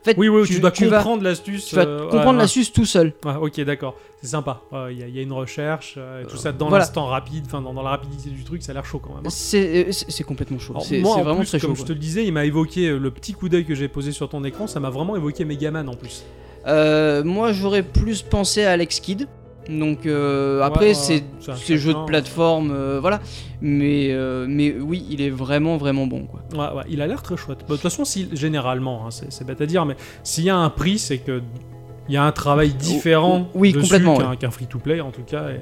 D: Fait,
C: Oui, oui, tu, dois
D: vas-
C: comprendre l'astuce.
D: tu vas
C: euh,
D: comprendre
C: ouais,
D: l'astuce tout seul.
C: ouais. Ouais, ok, d'accord. C'est sympa. Il y, a- il y a une recherche, euh, et tout ça dans
D: voilà.
C: l'instant rapide, enfin dans, dans la rapidité du truc, ça a l'air chaud quand même. hein.
D: C'est euh, c'est- complètement chaud. C'est vraiment
C: plus,
D: très chaud.
C: comme je te le disais, il m'a évoqué le petit coup d'œil que j'ai posé sur ton écran, ça m'a vraiment évoqué Megaman en plus.
D: Moi, j'aurais plus pensé à Alex Kidd. Donc euh, après,
C: ouais,
D: c'est ces jeux de plateforme, euh, voilà. Mais, euh, mais oui, il est vraiment, vraiment bon. Quoi.
C: Ouais, ouais, il a l'air très chouette. Bah, De toute façon, si, généralement, hein, c'est bête à dire, mais s'il y a un prix, c'est que il y a un travail différent
D: oui,
C: dessus
D: complètement,
C: qu'un free-to-play en tout cas. et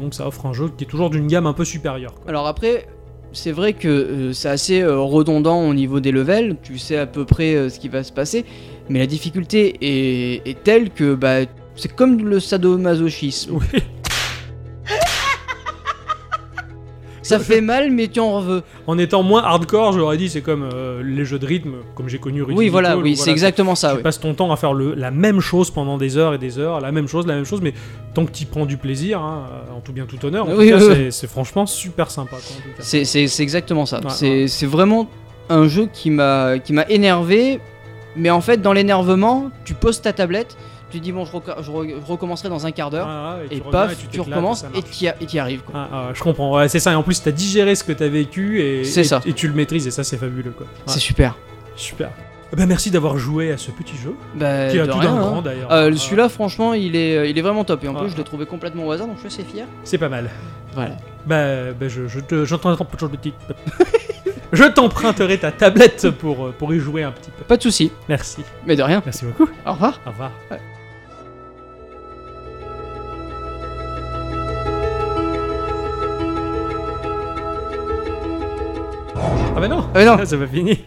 C: donc ça offre un jeu qui est toujours d'une gamme un peu supérieure. quoi.
D: Alors après, c'est vrai que euh, c'est assez euh, redondant au niveau des levels, tu sais à peu près euh, ce qui va se passer, mais la difficulté est, est telle que bah, c'est comme le sadomasochisme.
C: Oui.
D: Ça fait mal, mais tu en veux.
C: En étant moins hardcore, j'aurais dit c'est comme euh, les jeux de rythme, comme j'ai connu Rudy
D: Oui, voilà, oui, c'est exactement ça.
C: Tu
D: oui.
C: passes ton temps à faire le, la même chose pendant des heures et des heures, la même chose, la même chose, mais tant que tu prends du plaisir, hein, euh, en tout bien tout honneur, en
D: Oui,
C: tout
D: oui,
C: c'est- franchement super sympa.
D: C'est exactement ça.
C: Ouais,
D: c'est vraiment un jeu qui m'a énervé, mais en fait, dans l'énervement, tu poses ta tablette, tu dis bon, je, reco- je re- je recommencerai dans un quart d'heure,
C: Ah,
D: et,
C: tu
D: paf,
C: et
D: tu, recommences et tu y, y arrives. Quoi.
C: Ah, ah, je comprends, ouais, c'est ça. Et en plus, t'as digéré ce que t'as vécu et,
D: ça.
C: et tu le maîtrises, et ça, c'est fabuleux. Quoi. Ouais,
D: C'est super.
C: super. Eh ben, merci d'avoir joué à ce petit jeu,
D: Bah,
C: qui a tout d'un
D: hein.
C: grand d'ailleurs.
D: Euh, Celui-là, franchement, il est, euh, il est vraiment top. Et en plus, je l'ai trouvé complètement au hasard, donc je suis assez fier.
C: C'est pas mal.
D: Voilà.
C: Bah, bah, je, je je t'emprunterai ta tablette pour, euh, pour y jouer un petit peu.
D: Pas de souci.
C: Merci.
D: Mais de rien.
C: Merci beaucoup.
D: Au revoir.
C: Au revoir. Ah bah non
D: Ah, mais non.
C: C'est pas fini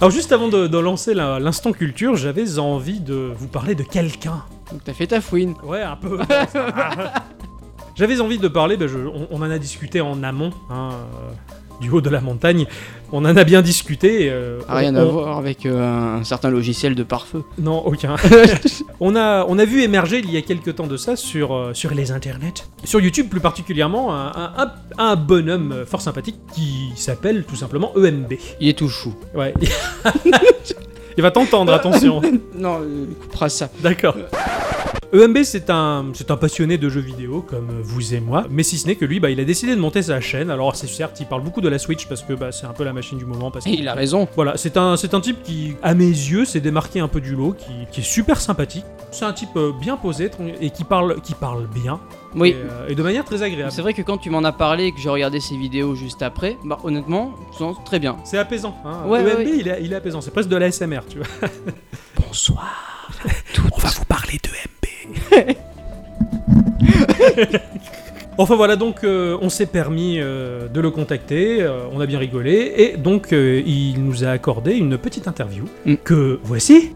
C: Alors juste avant de, de lancer la- l'instant culture, j'avais envie de vous parler de quelqu'un.
D: Donc t'as fait ta fouine.
C: Ouais, un peu. J'avais envie de parler, ben, je- on, on en a discuté en amont, hein, euh, du haut de la montagne. On en a bien discuté. euh,
D: Ah, Rien
C: on-
D: à
C: on-
D: voir avec euh, un certain logiciel de pare-feu.
C: Non, aucun. on, a, on a vu émerger il y a quelques temps de ça sur, euh, sur les internets, sur YouTube plus particulièrement, un, un- un- un bonhomme euh, fort sympathique qui s'appelle tout simplement EMB.
D: Il est tout chou.
C: Ouais. il va t'entendre, attention.
D: Non, il coupera ça.
C: D'accord. EMB, c'est un, c'est un passionné de jeux vidéo comme vous et moi, mais si ce n'est que lui, bah, il a décidé de monter sa chaîne. Alors, c'est certes, il parle beaucoup de la Switch parce que bah, c'est un peu la machine du moment. Parce que,
D: Et il a raison.
C: Voilà, c'est un, c'est un type qui, à mes yeux, s'est démarqué un peu du lot, qui, qui est super sympathique. C'est un type euh, bien posé et qui parle, qui parle bien
D: Oui.
C: et, euh, et de manière très agréable.
D: C'est vrai que quand tu m'en as parlé et que j'ai regardé ses vidéos juste après, bah honnêtement, je sens très bien.
C: C'est apaisant. Hein.
D: Ouais,
C: EMB,
D: ouais, ouais.
C: Il, est, il est apaisant. C'est presque de la SMR, tu vois.
D: Bonsoir.
C: On va vous parler de MB. enfin voilà, donc euh, on s'est permis euh, de le contacter, euh, on a bien rigolé, et donc euh, il nous a accordé une petite interview
D: Mm.
C: que voici.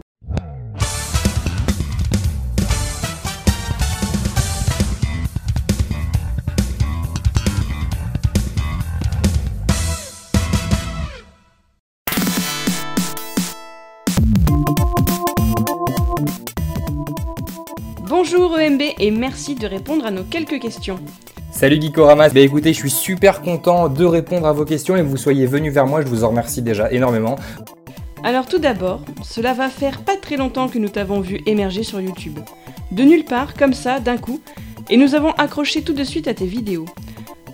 G: Et merci de répondre à nos quelques questions.
I: Salut Geekorama, bah écoutez, je suis super content de répondre à vos questions et que vous soyez venus vers moi, je vous en remercie déjà énormément.
G: Alors tout d'abord, cela va faire pas très longtemps que nous t'avons vu émerger sur YouTube. De nulle part, comme ça, d'un coup, et nous avons accroché tout de suite à tes vidéos.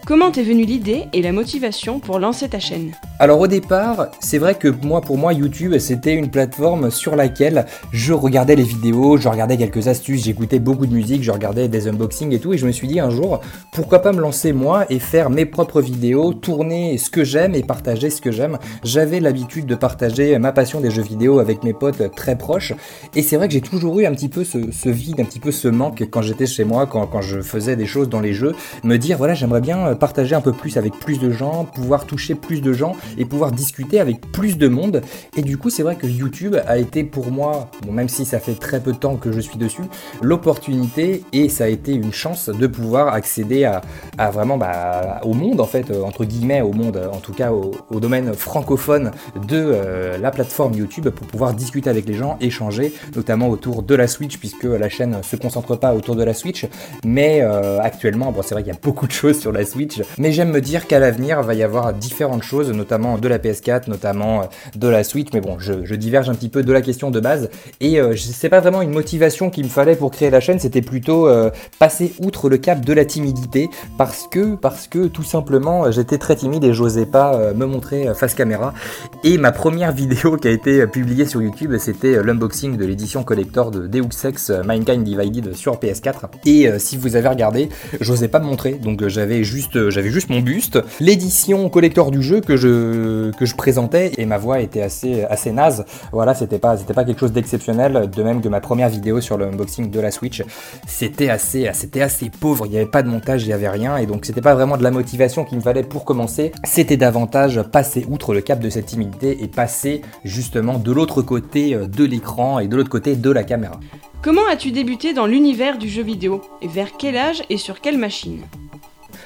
G: Comment t'est venue l'idée et la motivation pour lancer ta chaîne?
I: Alors au départ, c'est vrai que moi pour moi YouTube c'était une plateforme sur laquelle je regardais les vidéos, je regardais quelques astuces, j'écoutais beaucoup de musique, je regardais des unboxings et tout et je me suis dit un jour pourquoi pas me lancer moi et faire mes propres vidéos, tourner ce que j'aime et partager ce que j'aime. J'avais l'habitude de partager ma passion des jeux vidéo avec mes potes très proches et c'est vrai que j'ai toujours eu un petit peu ce, ce vide, un petit peu ce manque quand j'étais chez moi, quand, quand je faisais des choses dans les jeux, me dire voilà j'aimerais bien partager un peu plus avec plus de gens, pouvoir toucher plus de gens et pouvoir discuter avec plus de monde. Et du coup, c'est vrai que YouTube a été pour moi, bon, même si ça fait très peu de temps que je suis dessus, l'opportunité et ça a été une chance de pouvoir accéder à, vraiment bah, au monde, en fait, euh, entre guillemets, au monde, en tout cas au, domaine francophone de euh, la plateforme YouTube pour pouvoir discuter avec les gens, échanger, notamment autour de la Switch, puisque la chaîne se concentre pas autour de la Switch, mais euh, actuellement, bon, c'est vrai qu'il y a beaucoup de choses sur la Switch, mais j'aime me dire qu'à l'avenir, va y avoir différentes choses, notamment de la PS4, notamment euh, de la Switch, mais bon, je, diverge un petit peu de la question de base, et euh, c'est pas vraiment une motivation qu'il me fallait pour créer la chaîne, c'était plutôt euh, passer outre le cap de la timidité, parce que, parce que tout simplement, j'étais très timide et j'osais pas me montrer face caméra, et ma première vidéo qui a été publiée sur YouTube, c'était l'unboxing de l'édition collector de Deus Ex Mankind Divided sur PS4, et si vous avez regardé, j'osais pas me montrer, donc j'avais juste, j'avais juste mon buste, l'édition collector du jeu que je, que je présentais, et ma voix était assez, assez naze, voilà, c'était pas, c'était pas quelque chose d'exceptionnel, de même que ma première vidéo sur le unboxing de la Switch, c'était assez, c'était assez pauvre, il n'y avait pas de montage, il n'y avait rien, et donc c'était pas vraiment de la motivation qu'il me fallait pour commencer, c'était davantage passer outre le cap de cette timidité et passer justement de l'autre côté euh, de l'écran et de l'autre côté de la caméra.
G: Comment as-tu débuté dans l'univers du jeu vidéo Et vers quel âge et sur quelle machine?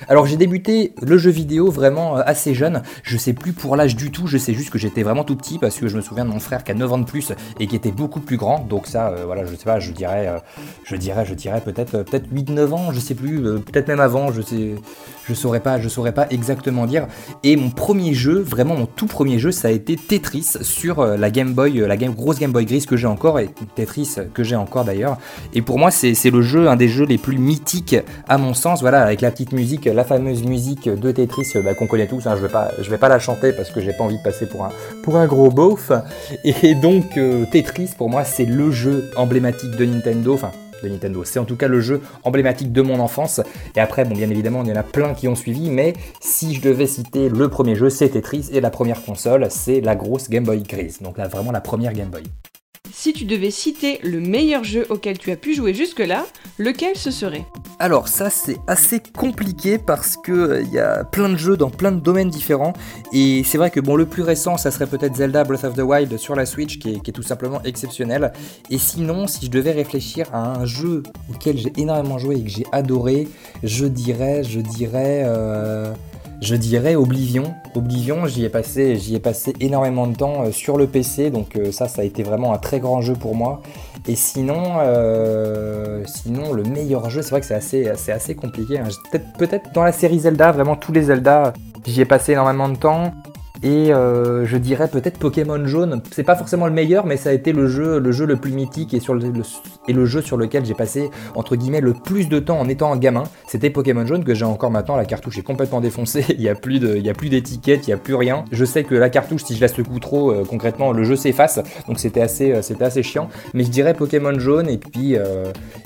I: Alors j'ai débuté le jeu vidéo vraiment euh, assez jeune, je sais plus pour l'âge du tout, je sais juste que j'étais vraiment tout petit parce que je me souviens de mon frère qui a 9 ans de plus et qui était beaucoup plus grand, donc ça euh, voilà, je sais pas, je dirais euh, je dirais je dirais peut-être peut-être 8 9 ans, je sais plus, peut-être même avant, je sais je saurais pas, je saurais pas exactement dire. Et mon premier jeu, vraiment mon tout premier jeu, ça a été Tetris sur la Game Boy, la grosse Game Boy grise que j'ai encore et Tetris que j'ai encore d'ailleurs. Et pour moi, c'est le jeu, un des jeux les plus mythiques à mon sens, voilà, avec la petite musique, la fameuse musique de Tetris euh, bah, qu'on connaît tous. hein, je vais pas, vais pas la chanter parce que j'ai pas envie de passer pour un, gros beauf. Et donc euh, Tetris, pour moi, c'est le jeu emblématique de Nintendo. Enfin, de Nintendo. C'est en tout cas le jeu emblématique de mon enfance. Et après, bien évidemment, il y en a plein qui ont suivi, mais si je devais citer le premier jeu, c'est Tetris, et la première console, c'est la grosse Game Boy grise. Donc là, vraiment la première Game Boy.
G: Si tu devais citer le meilleur jeu auquel tu as pu jouer jusque-là, lequel ce serait
I: Alors ça c'est assez compliqué parce que il y a plein de jeux dans plein de domaines différents. Et c'est vrai que bon le plus récent ça serait peut-être Zelda Breath of the Wild sur la Switch qui est, qui est tout simplement exceptionnel. Et sinon si je devais réfléchir à un jeu auquel j'ai énormément joué et que j'ai adoré je dirais je dirais euh, je dirais Oblivion. Oblivion, j'y ai passé, ai passé énormément de temps euh, sur le PC, donc euh, ça, ça a été vraiment un très grand jeu pour moi. Et sinon, euh, sinon le meilleur jeu, c'est vrai que c'est assez, assez compliqué. hein. Peut-être, peut-être dans la série Zelda, vraiment tous les Zelda, j'y ai passé énormément de temps. Et euh, je dirais peut-être Pokémon Jaune. C'est pas forcément le meilleur, mais ça a été le jeu, le jeu le plus mythique et, sur le, et le jeu sur lequel j'ai passé entre guillemets le plus de temps en étant un gamin. C'était Pokémon Jaune que j'ai encore maintenant. La cartouche est complètement défoncée. Il y a plus de, il y a plus rien. Je sais que la cartouche, si je laisse le coup trop, euh, concrètement, le jeu s'efface. Donc c'était assez, euh, assez chiant. Mais je dirais Pokémon Jaune et puis,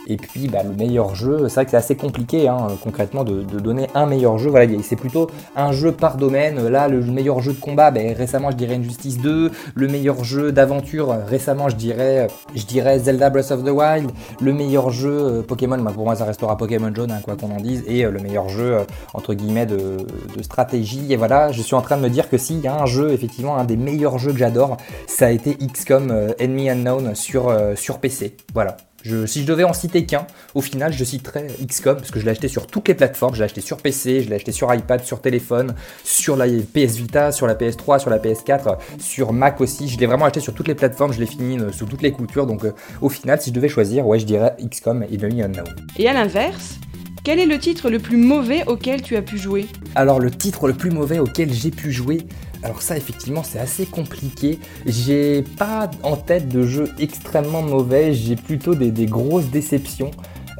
I: et puis bah, le meilleur jeu. C'est vrai que c'est assez compliqué, hein, concrètement, de, de donner un meilleur jeu. Voilà, c'est plutôt un jeu par domaine. Là, le meilleur jeu combat, ben, récemment, je dirais Injustice 2. Le meilleur jeu d'aventure, récemment, je dirais, je dirais Zelda Breath of the Wild. Le meilleur jeu euh, Pokémon, bah, pour moi, ça restera Pokémon Jaune, hein, quoi qu'on en dise. Et euh, le meilleur jeu, euh, entre guillemets, de, stratégie. Et voilà, je suis en train de me dire que s'il y a un jeu, effectivement, un des meilleurs jeux que j'adore, ça a été XCOM euh, Enemy Unknown sur, euh, sur PC. Voilà. Je- si je devais en citer qu'un, au final, je citerais XCOM parce que je l'ai acheté sur toutes les plateformes. Je l'ai acheté sur PC, je l'ai acheté sur iPad, sur téléphone, sur la PS Vita, sur la PS3, sur la PS4, sur Mac aussi. Je l'ai vraiment acheté sur toutes les plateformes. Je l'ai fini euh, sous toutes les coutures. Donc, euh, au final, si je devais choisir, ouais, je dirais XCOM et Unknown.
G: Et à l'inverse, quel est le titre le plus mauvais auquel tu as pu jouer?
I: Alors le titre le plus mauvais auquel j'ai pu jouer, alors ça effectivement c'est assez compliqué. J'ai pas en tête de jeu extrêmement mauvais, j'ai plutôt des, grosses déceptions.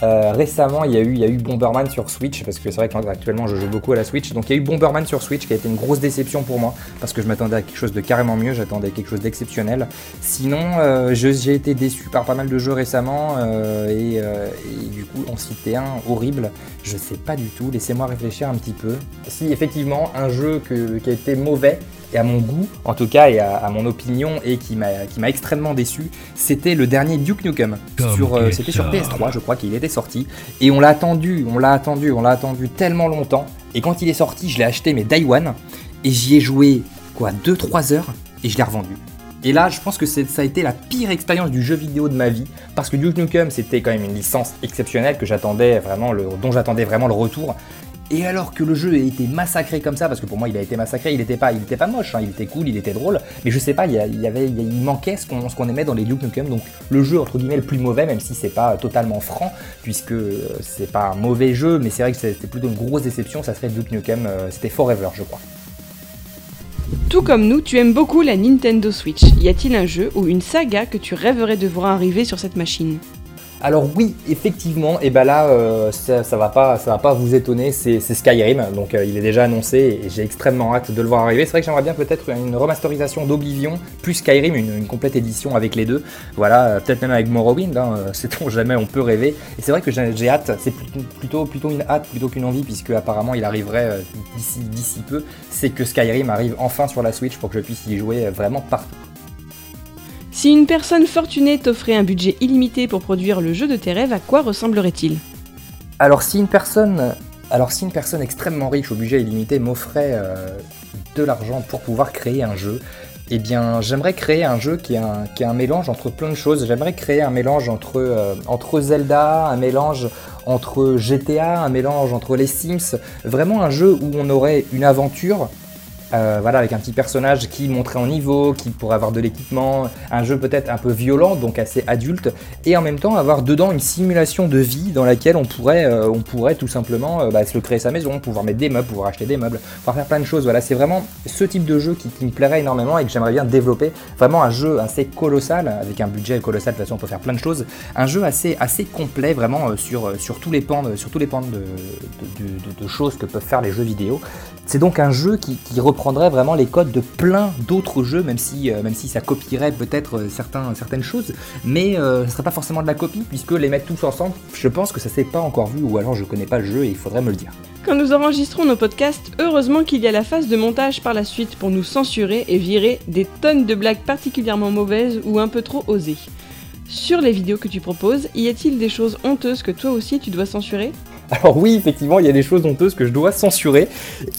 I: Euh, récemment, il y, a eu, il y a eu Bomberman sur Switch, parce que c'est vrai qu'actuellement je joue beaucoup à la Switch. Donc il y a eu Bomberman sur Switch qui a été une grosse déception pour moi, parce que je m'attendais à quelque chose de carrément mieux, j'attendais quelque chose d'exceptionnel. Sinon, euh, j'ai été déçu par pas mal de jeux récemment, euh, et, du coup en citer un horrible, je sais pas du tout, laissez-moi réfléchir un petit peu. Si effectivement un jeu qui a été mauvais, et à mon goût, en tout cas, et à, à mon opinion, et qui m'a extrêmement déçu, c'était le dernier Duke Nukem. Sur, euh, c'était sur PS3, je crois qu'il était sorti. Et on l'a attendu, on l'a attendu, on l'a attendu tellement longtemps. Et quand il est sorti, je l'ai acheté, mais Day One, et j'y ai joué, quoi, 2-3 heures, et je l'ai revendu. Et là, je pense que ça a été la pire expérience du jeu vidéo de ma vie, parce que Duke Nukem, c'était quand même une licence exceptionnelle que j'attendais vraiment, le, dont j'attendais vraiment le retour. Et alors que le jeu a été massacré comme ça, parce que pour moi il a été massacré, il était pas, il était pas moche, hein, il était cool, il était drôle, mais je sais pas, il y, manquait ce qu'on ce qu'on aimait dans les Duke Nukem, donc le jeu entre guillemets le plus mauvais, même si c'est pas totalement franc, puisque euh, c'est pas un mauvais jeu, mais c'est vrai que c'était plutôt une grosse déception, ça serait Duke Nukem, euh, c'était Forever je crois.
G: Tout comme nous, tu aimes beaucoup la Nintendo Switch. Y a-t-il un jeu ou une saga que tu rêverais de voir arriver sur cette machine?
I: Alors oui, effectivement, et ben là, euh, ça, va pas, ça va pas vous étonner, c'est Skyrim, donc euh, il est déjà annoncé et j'ai extrêmement hâte de le voir arriver. C'est vrai que j'aimerais bien peut-être une remasterisation d'Oblivion plus Skyrim, une, complète édition avec les deux. Voilà, euh, peut-être même avec Morrowind, hein, sait-on jamais, on peut rêver. Et c'est vrai que j'ai hâte, c'est plutôt, plutôt une hâte plutôt qu'une envie, puisque apparemment il arriverait d'ici peu. C'est que Skyrim arrive enfin sur la Switch pour que je puisse y jouer vraiment partout.
G: Si une personne fortunée t'offrait un budget illimité pour produire le jeu de tes rêves, à quoi ressemblerait-il?
I: Alors si une personne, alors si une personne extrêmement riche au budget illimité m'offrait euh, de l'argent pour pouvoir créer un jeu, eh bien j'aimerais créer un jeu qui est un, mélange entre plein de choses. J'aimerais créer un mélange entre, euh, entre Zelda, un mélange entre GTA, un mélange entre les Sims, vraiment un jeu où on aurait une aventure euh, voilà, avec un petit personnage qui monterait en niveau, qui pourrait avoir de l'équipement, un jeu peut-être un peu violent, donc assez adulte, et en même temps avoir dedans une simulation de vie dans laquelle on pourrait, euh, on pourrait tout simplement euh, bah, se créer sa maison, pouvoir mettre des meubles, pouvoir acheter des meubles, pouvoir faire plein de choses. Voilà, c'est vraiment ce type de jeu qui, me plairait énormément et que j'aimerais bien développer. Vraiment un jeu assez colossal, avec un budget colossal, de toute façon on peut faire plein de choses. Un jeu assez, assez complet vraiment sur, sur tous les pans, de, sur tous les pans de, choses que peuvent faire les jeux vidéo. C'est donc un jeu qui, qui reprendrait vraiment les codes de plein d'autres jeux, même si, euh, même si ça copierait peut-être euh, certaines choses, mais euh, ce ne serait pas forcément de la copie, puisque les mettre tous ensemble, je pense que ça s'est pas encore vu, ou alors je connais pas le jeu et il faudrait me le dire.
G: Quand nous enregistrons nos podcasts, heureusement qu'il y a la phase de montage par la suite pour nous censurer et virer des tonnes de blagues particulièrement mauvaises ou un peu trop osées. Sur les vidéos que tu proposes, y a-t-il des choses honteuses que toi aussi tu dois censurer?
I: Alors oui, effectivement, il y a des choses honteuses que je dois censurer.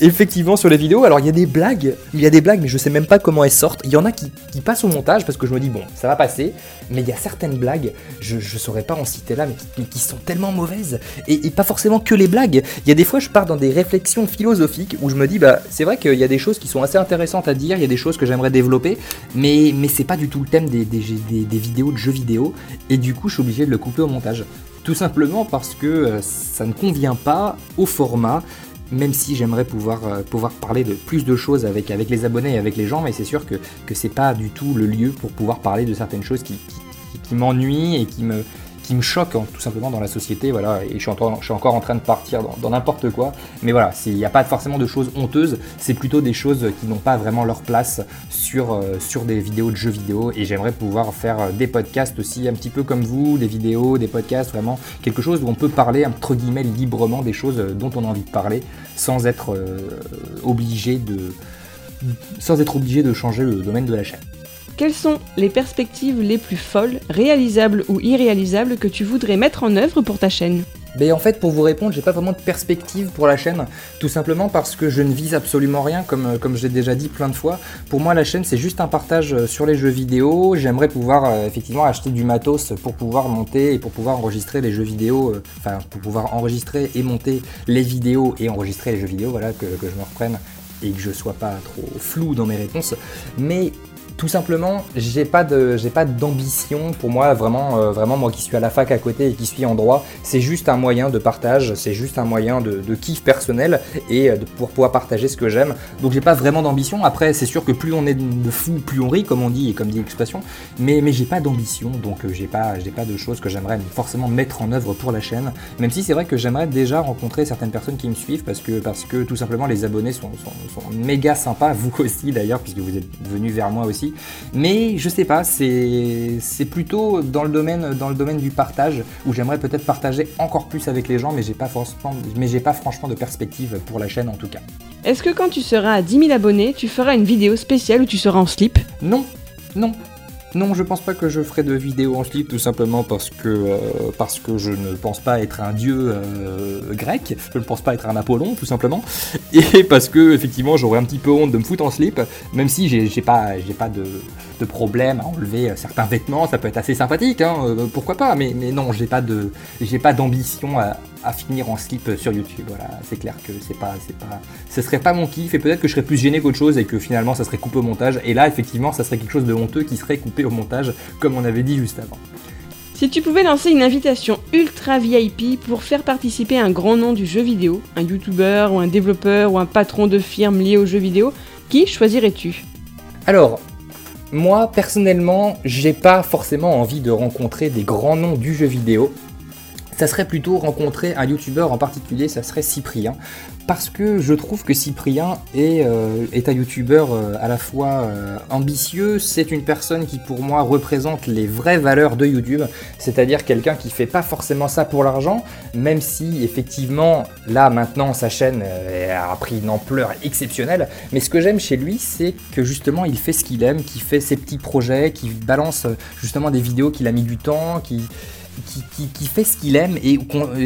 I: Effectivement, sur les vidéos, alors il y a des blagues, il y a des blagues, mais je sais même pas comment elles sortent. Il y en a qui, passent au montage parce que je me dis, bon, ça va passer. Mais il y a certaines blagues, je ne saurais pas en citer là, mais qui, sont tellement mauvaises. Et, pas forcément que les blagues. Il y a des fois, je pars dans des réflexions philosophiques où je me dis, bah, c'est vrai qu'il y a des choses qui sont assez intéressantes à dire, il y a des choses que j'aimerais développer, mais, mais c'est pas du tout le thème des, des, des, des vidéos de jeux vidéo. Et du coup, je suis obligé de le couper au montage. Tout simplement parce que euh, ça ne convient pas au format, même si j'aimerais pouvoir, euh, pouvoir parler de plus de choses avec, avec les abonnés et avec les gens, mais c'est sûr que, que c'est pas du tout le lieu pour pouvoir parler de certaines choses qui, qui, qui m'ennuient et qui me, qui me choque hein, tout simplement dans la société, voilà, et je suis, encore en train de partir dans n'importe quoi, mais voilà, il n'y a pas forcément de choses honteuses, c'est plutôt des choses qui n'ont pas vraiment leur place sur, euh, sur des vidéos de jeux vidéo, et j'aimerais pouvoir faire des podcasts aussi un petit peu comme vous, des vidéos, des podcasts, vraiment quelque chose où on peut parler entre guillemets librement des choses dont on a envie de parler, sans être euh, obligé de sans être obligé de changer le domaine de la chaîne.
G: Quelles sont les perspectives les plus folles, réalisables ou irréalisables que tu voudrais mettre en œuvre pour ta chaîne?
I: Mais en fait, pour vous répondre, j'ai pas vraiment de perspective pour la chaîne, tout simplement parce que je ne vise absolument rien, comme, comme je l'ai déjà dit plein de fois. Pour moi, la chaîne, c'est juste un partage sur les jeux vidéo. J'aimerais pouvoir euh, effectivement acheter du matos pour pouvoir monter et pour pouvoir enregistrer les jeux vidéo, euh, enfin, pour pouvoir enregistrer et monter les vidéos et enregistrer les jeux vidéo, voilà, que, que je me reprenne et que je sois pas trop flou dans mes réponses. Mais tout simplement, j'ai pas de, j'ai pas d'ambition pour moi vraiment, euh, vraiment moi qui suis à la fac à côté et qui suis en droit, c'est juste un moyen de partage, c'est juste un moyen de, kiff personnel et de pour pouvoir partager ce que j'aime. Donc j'ai pas vraiment d'ambition. Après, c'est sûr que plus on est de fou, plus on rit, comme on dit et comme dit l'expression. Mais, mais j'ai pas d'ambition, donc euh, j'ai pas, j'ai pas de choses que j'aimerais forcément mettre en œuvre pour la chaîne. Même si c'est vrai que j'aimerais déjà rencontrer certaines personnes qui me suivent parce que, parce que tout simplement les abonnés sont, sont, sont méga sympas, vous aussi d'ailleurs, puisque vous êtes venus vers moi aussi. Mais je sais pas, c'est plutôt dans le, domaine, dans le domaine du partage où j'aimerais peut-être partager encore plus avec les gens, mais j'ai pas, forcément, mais j'ai pas franchement de perspective pour la chaîne en tout cas.
G: Est-ce que quand tu seras à 10 000 abonnés, tu feras une vidéo spéciale où tu seras en slip?
I: Non, non, non, je pense pas que je ferai de vidéos en slip, tout simplement parce que, euh, parce que je ne pense pas être un dieu euh, grec, je ne pense pas être un Apollon, tout simplement, et parce que, effectivement, j'aurais un petit peu honte de me foutre en slip, même si j'ai pas, pas de, de, problème à enlever certains vêtements, ça peut être assez sympathique, hein, euh, pourquoi pas, mais, mais non, j'ai pas d'ambition à, à finir en slip sur YouTube. Voilà, c'est clair que c'est pas, c'est pas, ce serait pas mon kiff et peut-être que je serais plus gêné qu'autre chose et que finalement ça serait coupé au montage. Et là, effectivement, ça serait quelque chose de honteux qui serait coupé au montage, comme on avait dit juste avant.
G: Si tu pouvais lancer une invitation ultra VIP pour faire participer un grand nom du jeu vidéo, un youtubeur ou un développeur ou un patron de firme lié au jeu vidéo, qui choisirais-tu?
I: Alors, moi personnellement, j'ai pas forcément envie de rencontrer des grands noms du jeu vidéo ça serait plutôt rencontrer un youtubeur en particulier, ça serait Cyprien. Parce que je trouve que Cyprien est, euh, est un youtubeur euh, à la fois euh, ambitieux, c'est une personne qui pour moi représente les vraies valeurs de YouTube, c'est-à-dire quelqu'un qui fait pas forcément ça pour l'argent, même si effectivement là maintenant sa chaîne a pris une ampleur exceptionnelle, mais ce que j'aime chez lui c'est que justement il fait ce qu'il aime, qu'il fait ses petits projets, qu'il balance justement des vidéos qu'il a mis du temps, qui qui, fait ce qu'il aime et,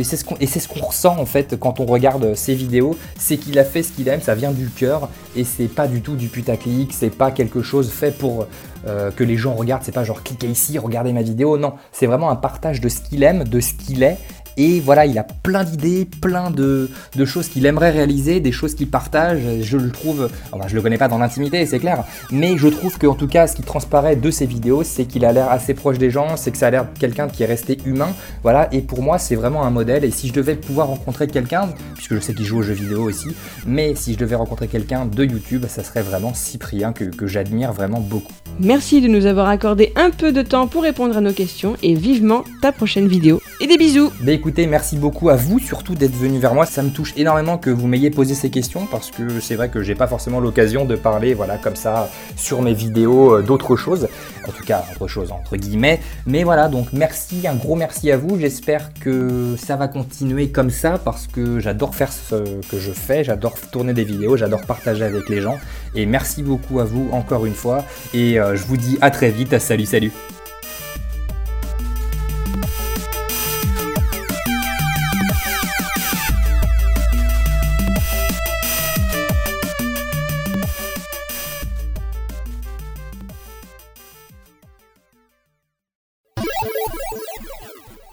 I: c'est ce qu'on ce qu'on ressent en fait quand on regarde ses vidéos, c'est qu'il a fait ce qu'il aime, ça vient du cœur et c'est pas du tout du putaclic, c'est pas quelque chose fait pour euh, que les gens regardent, c'est pas genre cliquez ici, regardez ma vidéo, non, c'est vraiment un partage de ce qu'il aime, de ce qu'il est et voilà, il a plein d'idées, plein de, de choses qu'il aimerait réaliser, des choses qu'il partage. Je le trouve, enfin, je le connais pas dans l'intimité, c'est clair, mais je trouve qu'en tout cas, ce qui transparaît de ses vidéos, c'est qu'il a l'air assez proche des gens, c'est que ça a l'air quelqu'un qui est resté humain. Voilà, et pour moi, c'est vraiment un modèle. Et si je devais pouvoir rencontrer quelqu'un, puisque je sais qu'il joue aux jeux vidéo aussi, mais si je devais rencontrer quelqu'un de YouTube, ça serait vraiment Cyprien que j'admire vraiment beaucoup.
G: Merci de nous avoir accordé un peu de temps pour répondre à nos questions et vivement ta prochaine vidéo. Et des bisous
I: bah écoutez, merci beaucoup à vous surtout d'être venu vers moi. Ça me touche énormément que vous m'ayez posé ces questions parce que c'est vrai que j'ai pas forcément l'occasion de parler voilà comme ça sur mes vidéos euh, d'autres choses. En tout cas, autre chose entre guillemets. Mais voilà, donc merci, un gros merci à vous. J'espère que ça va continuer comme ça parce que j'adore faire ce que je fais, j'adore tourner des vidéos, j'adore partager avec les gens. Et merci beaucoup à vous encore une fois. Et euh, je vous dis à très vite. Salut, salut.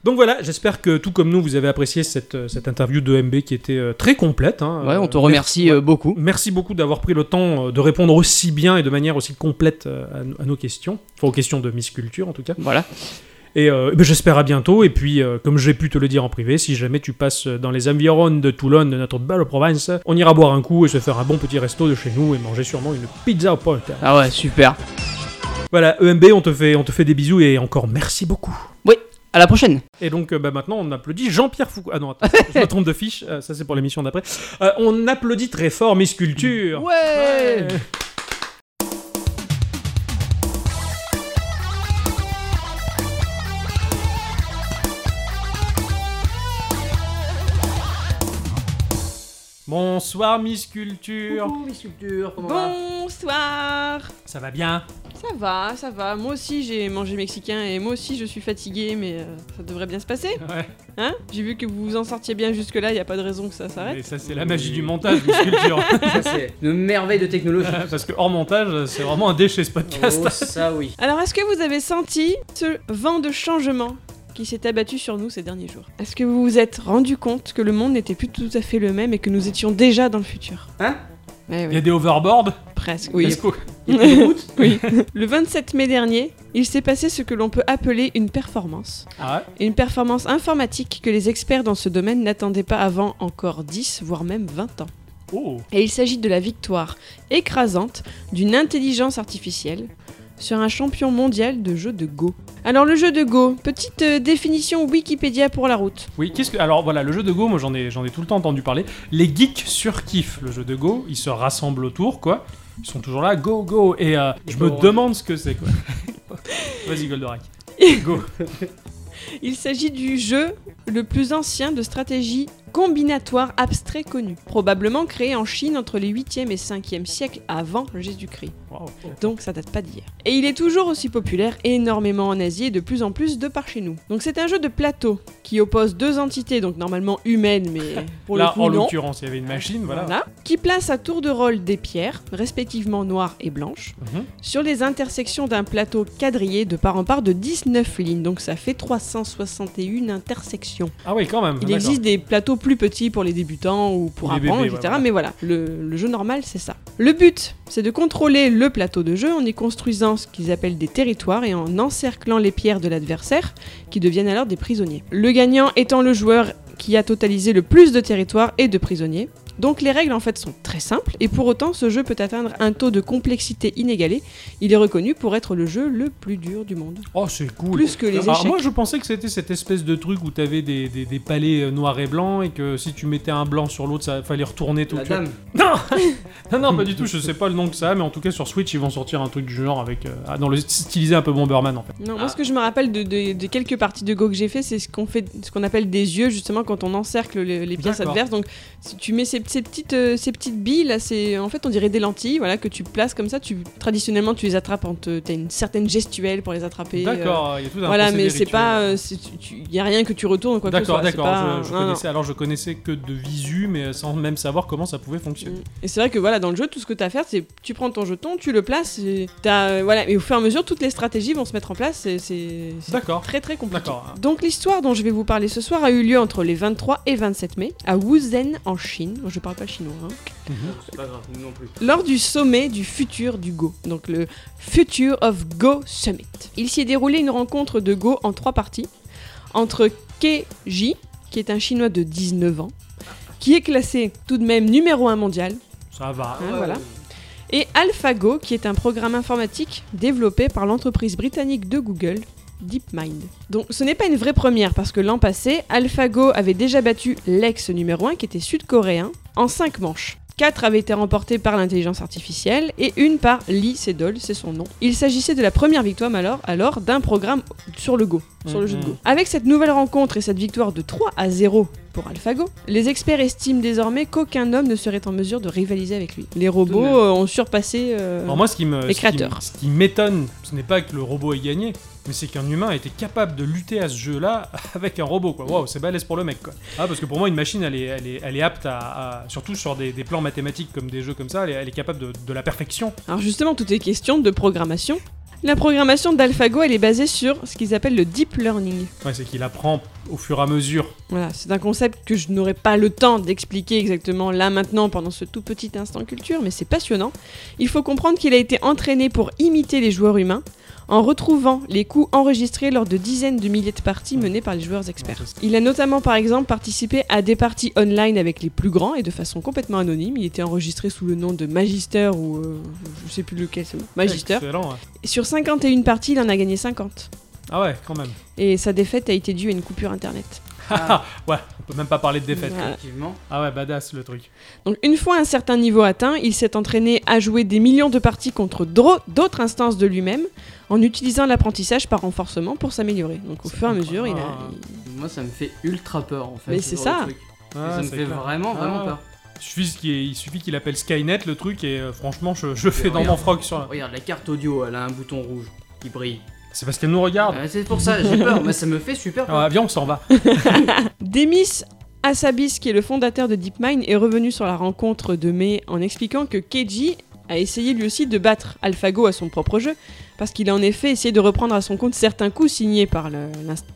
C: Donc voilà, j'espère que tout comme nous, vous avez apprécié cette, euh, cette interview de MB qui était euh, très complète. hein.
D: Ouais, on te
C: Euh,
D: remercie
C: merci-
D: euh, beaucoup.
C: Merci beaucoup d'avoir pris le temps de répondre aussi bien et de manière aussi complète à, nos- à nos questions. Enfin, aux questions de Miss Culture en tout cas.
D: Voilà.
C: Et euh, ben, j'espère à bientôt. Et puis, euh, comme j'ai pu te le dire en privé, si jamais tu passes dans les environs de Toulon, de notre belle province, on ira boire un coup et se faire un bon petit resto de chez nous et manger sûrement une pizza au pote.
D: Ah ouais, super.
C: Voilà, EMB, on te fait, on te fait des bisous et encore merci beaucoup.
D: À la prochaine.
C: Et donc euh, bah, maintenant on applaudit Jean-Pierre Foucault. Ah non, attends, je me trompe de fiche, euh, ça c'est pour l'émission d'après. Euh, on applaudit très fort Miss Culture.
D: Ouais.
C: Bonsoir Miss Culture.
G: Bonsoir
C: Ça va bien?
G: Ça va, ça va. Moi aussi j'ai mangé mexicain et moi aussi je suis fatiguée, mais euh, ça devrait bien se passer.
C: Ouais.
G: Hein? J'ai vu que vous vous en sortiez bien jusque-là, il a pas de raison que ça
C: Et
G: s'arrête.
C: ça c'est la magie du montage Miss Culture.
I: Ça, c'est une merveille de technologie.
C: Parce que hors montage, c'est vraiment un déchet ce podcast.
I: Oh, ça oui.
G: Alors est-ce que vous avez senti ce vent de changement qui s'est abattu sur nous ces derniers jours? Est-ce que vous vous êtes rendu compte que le monde n'était plus tout à fait le même et que nous étions déjà dans le futur?
I: Hein?
G: Ouais,
C: Il y a des overboards
G: presque. Oui.
C: Est-ce que-
G: oui. Le 27 mai dernier, il s'est passé ce que l'on peut appeler une performance.
C: Ah ouais
G: Une performance informatique que les experts dans ce domaine n'attendaient pas avant encore 10, voire même 20 ans.
C: Oh
G: Et il s'agit de la victoire écrasante d'une intelligence artificielle sur un champion mondial de jeu de Go. Alors le jeu de Go, petite euh, définition Wikipédia pour la route.
C: Oui, qu'est-ce que. Alors voilà, le jeu de Go, moi j'en ai, j'en ai tout le temps entendu parler. Les geeks surkiffent le jeu de Go, ils se rassemblent autour, quoi. Ils sont toujours là, go, go. Et euh, je me demande ce que c'est, quoi. Vas-y, Goldorak. Go.
G: Il s'agit du jeu le plus ancien de stratégie combinatoire abstrait connu, probablement créé en Chine entre les 8e et 5e siècles avant Jésus-Christ.
C: Wow.
G: Donc ça date pas d'hier. Et il est toujours aussi populaire énormément en Asie et de plus en plus de par chez nous. Donc c'est un jeu de plateau qui oppose deux entités, donc normalement humaines, mais pour
C: Là,
G: le coup
C: en l'occurrence, il y avait une machine, voilà.
G: Voilà. Qui place à tour de rôle des pierres, respectivement noires et blanches,
C: Mhm.
G: sur les intersections d'un plateau quadrillé de part en part de 19 lignes. Donc ça fait 361 intersections.
C: Ah oui, quand même.
G: Il existe des plateaux plus petits pour les débutants ou pour
C: les
G: apprendre,
C: bébés,
G: etc.
C: ouais.
G: Mais voilà, le, le jeu normal, c'est ça. Le but, c'est de contrôler le plateau de jeu en y construisant ce qu'ils appellent des territoires et en encerclant les pierres de l'adversaire, qui deviennent alors des prisonniers. Le gagnant étant le joueur qui a totalisé le plus de territoires et de prisonniers. Donc les règles en fait sont très simples et pour autant ce jeu peut atteindre un taux de complexité inégalé. Il est reconnu pour être le jeu le plus dur du monde.
C: Oh, c'est cool.
G: Plus que les
C: Alors,
G: échecs.
C: moi, je pensais que c'était cette espèce de truc où t'avais des, des, des palais euh, noirs et blancs et que si tu mettais un blanc sur l'autre, ça fallait retourner tout.
I: La dame.
C: Non Non, non, pas du tout, je sais pas le nom que ça a, mais en tout cas sur Switch, ils vont sortir un truc du genre avec. euh, ah, dans le stylisé un peu Bomberman en fait.
G: Non, moi ce que je me rappelle de, de- de quelques parties de Go que j'ai fait, c'est ce qu'on fait, ce qu'on appelle des yeux justement quand on encercle les, les pièces adverses. Donc si tu mets ces, ces petites, euh, ces petites billes là, c'est en fait on dirait des lentilles, voilà que tu places comme ça. Tu traditionnellement tu les attrapes en te, t'as une certaine gestuelle pour les attraper. euh,
C: D'accord, il y a tout un
G: voilà, mais c'est pas, euh, c'est- tu- tu- y a rien que tu retournes ou quoi que ce
C: D'accord,
G: soit.
C: d'accord. Je, je connaissais, alors je connaissais que de visu, mais sans même savoir comment ça pouvait fonctionner.
G: Et c'est vrai que voilà, dans le jeu, tout ce que tu as à faire, c'est tu prends ton jeton, tu le places, et, t'as, euh, voilà, et au fur et à mesure, toutes les stratégies vont se mettre en place. et C'est c'est
C: D'accord.
G: très très compliqué.
C: D'accord.
G: Donc l'histoire dont je vais vous parler ce soir a eu lieu entre les 23 et 27 mai à Wuzhen en Chine. Je parle pas chinois. hein.
I: C'est pas grave, nous non plus.
G: Lors du sommet du futur du Go, donc le Future of Go Summit. Il s'y est déroulé une rencontre de Go en trois parties entre Keji, qui est un chinois de 19 ans, qui est classé tout de même numéro 1 mondial,
C: Ça va.
G: hein, voilà, et AlphaGo, qui est un programme informatique développé par l'entreprise britannique de Google, DeepMind. Donc ce n'est pas une vraie première parce que l'an passé, AlphaGo avait déjà battu l'ex numéro 1 qui était sud-coréen en 5 manches. 4 avaient été remportées par l'intelligence artificielle et une par Lee Sedol, c'est son nom. Il s'agissait de la première victoire alors, alors d'un programme sur le Go, sur le jeu de Go. Avec cette nouvelle rencontre et cette victoire de 3 à 0 pour AlphaGo, les experts estiment désormais qu'aucun homme ne serait en mesure de rivaliser avec lui. Les robots euh, ont surpassé... euh,
C: Alors moi, ce qui me,
G: Les créateurs.
C: ce qui m'étonne, ce n'est pas que le robot ait gagné, mais c'est qu'un humain était capable de lutter à ce jeu-là avec un robot, quoi. Waouh, c'est balèze pour le mec, quoi. Ah, parce que pour moi, une machine, elle est, elle est, elle est apte à, à- surtout sur des, des plans mathématiques comme des jeux comme ça, elle est, elle est capable de, de la perfection.
G: Alors justement, tout est question de programmation. La programmation d'AlphaGo, elle est basée sur ce qu'ils appellent le deep learning.
C: Ouais, c'est qu'il apprend au fur et à mesure.
G: Voilà, c'est un concept que je n'aurai pas le temps d'expliquer exactement là maintenant pendant ce tout petit instant culture, mais c'est passionnant. Il faut comprendre qu'il a été entraîné pour imiter les joueurs humains en retrouvant les coups enregistrés lors de dizaines de milliers de parties menées par les joueurs experts. Il a notamment par exemple participé à des parties online avec les plus grands et de façon complètement anonyme. Il était enregistré sous le nom de Magister ou euh, je sais plus lequel c'est. Magister.
C: Excellent. ouais.
G: Et Sur 51 parties, il en a gagné 50.
C: Ah ouais, quand même.
G: Et sa défaite a été due à une coupure internet.
C: ouais, on peut même pas parler de défaite.
G: Voilà.
D: Effectivement.
C: Ah ouais, badass le truc.
G: Donc une fois un certain niveau atteint, il s'est entraîné à jouer des millions de parties contre d'autres instances de lui-même en utilisant l'apprentissage par renforcement pour s'améliorer. Donc au fur et à mesure, il a...
C: Ah.
G: il-
D: Moi, ça me fait ultra peur en fait.
G: Mais
D: ce
G: c'est
D: genre
G: ça.
D: truc.
C: Ah,
D: ça me
C: c'est
D: fait
C: clair.
D: vraiment, vraiment
C: Ah.
D: peur.
C: Il suffit qu'il il suffit qu'il appelle Skynet le truc et euh, franchement, je, je fais dans mon froc sur la...
D: Regarde, la carte audio, elle a un bouton rouge qui brille.
C: C'est parce qu'elle nous regarde.
D: Euh, c'est pour ça, j'ai peur, mais ça me fait super peur.
C: Ah, viens, on s'en va.
G: Demis Hassabis, qui est le fondateur de DeepMind, est revenu sur la rencontre de mai en expliquant que Keiji a essayé lui aussi de battre AlphaGo à son propre jeu, parce qu'il a en effet essayé de reprendre à son compte certains coups signés par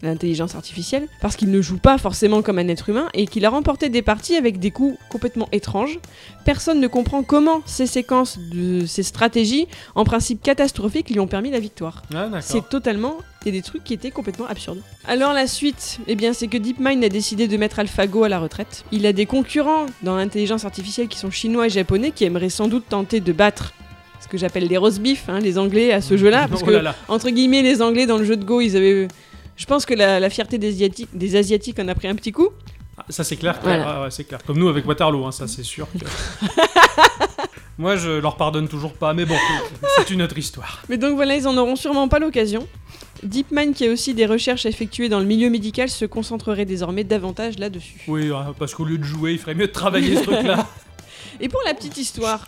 G: l'intelligence artificielle, parce qu'il ne joue pas forcément comme un être humain, et qu'il a remporté des parties avec des coups complètement étranges. Personne ne comprend comment ces séquences de ces stratégies, en principe catastrophiques, lui ont permis la victoire.
C: Ah.
G: C'est totalement. Des trucs qui étaient complètement absurdes. Alors la suite, eh bien, c'est que DeepMind a décidé de mettre AlphaGo à la retraite. Il a des concurrents dans l'intelligence artificielle qui sont chinois et japonais qui aimeraient sans doute tenter de battre que j'appelle les roast beef, hein, les Anglais à ce jeu-là, parce
C: Oh
G: que
C: là là.
G: entre guillemets, les Anglais dans le jeu de Go, ils avaient. Je pense que la, la fierté des Asiatiques, des Asiatiques en a pris un petit coup.
C: Ah, Ça c'est clair.
G: Voilà.
C: Ouais, c'est clair. Comme nous avec Waterloo, hein, ça c'est sûr. que- Moi je leur pardonne toujours pas, mais bon, c'est une autre histoire.
G: Mais donc voilà, ils en auront sûrement pas l'occasion. DeepMind, qui a aussi des recherches effectuées dans le milieu médical, se concentrerait désormais davantage là-dessus.
C: Oui, hein, parce qu'au lieu de jouer, il ferait mieux de travailler ce truc-là.
G: Et pour la petite histoire,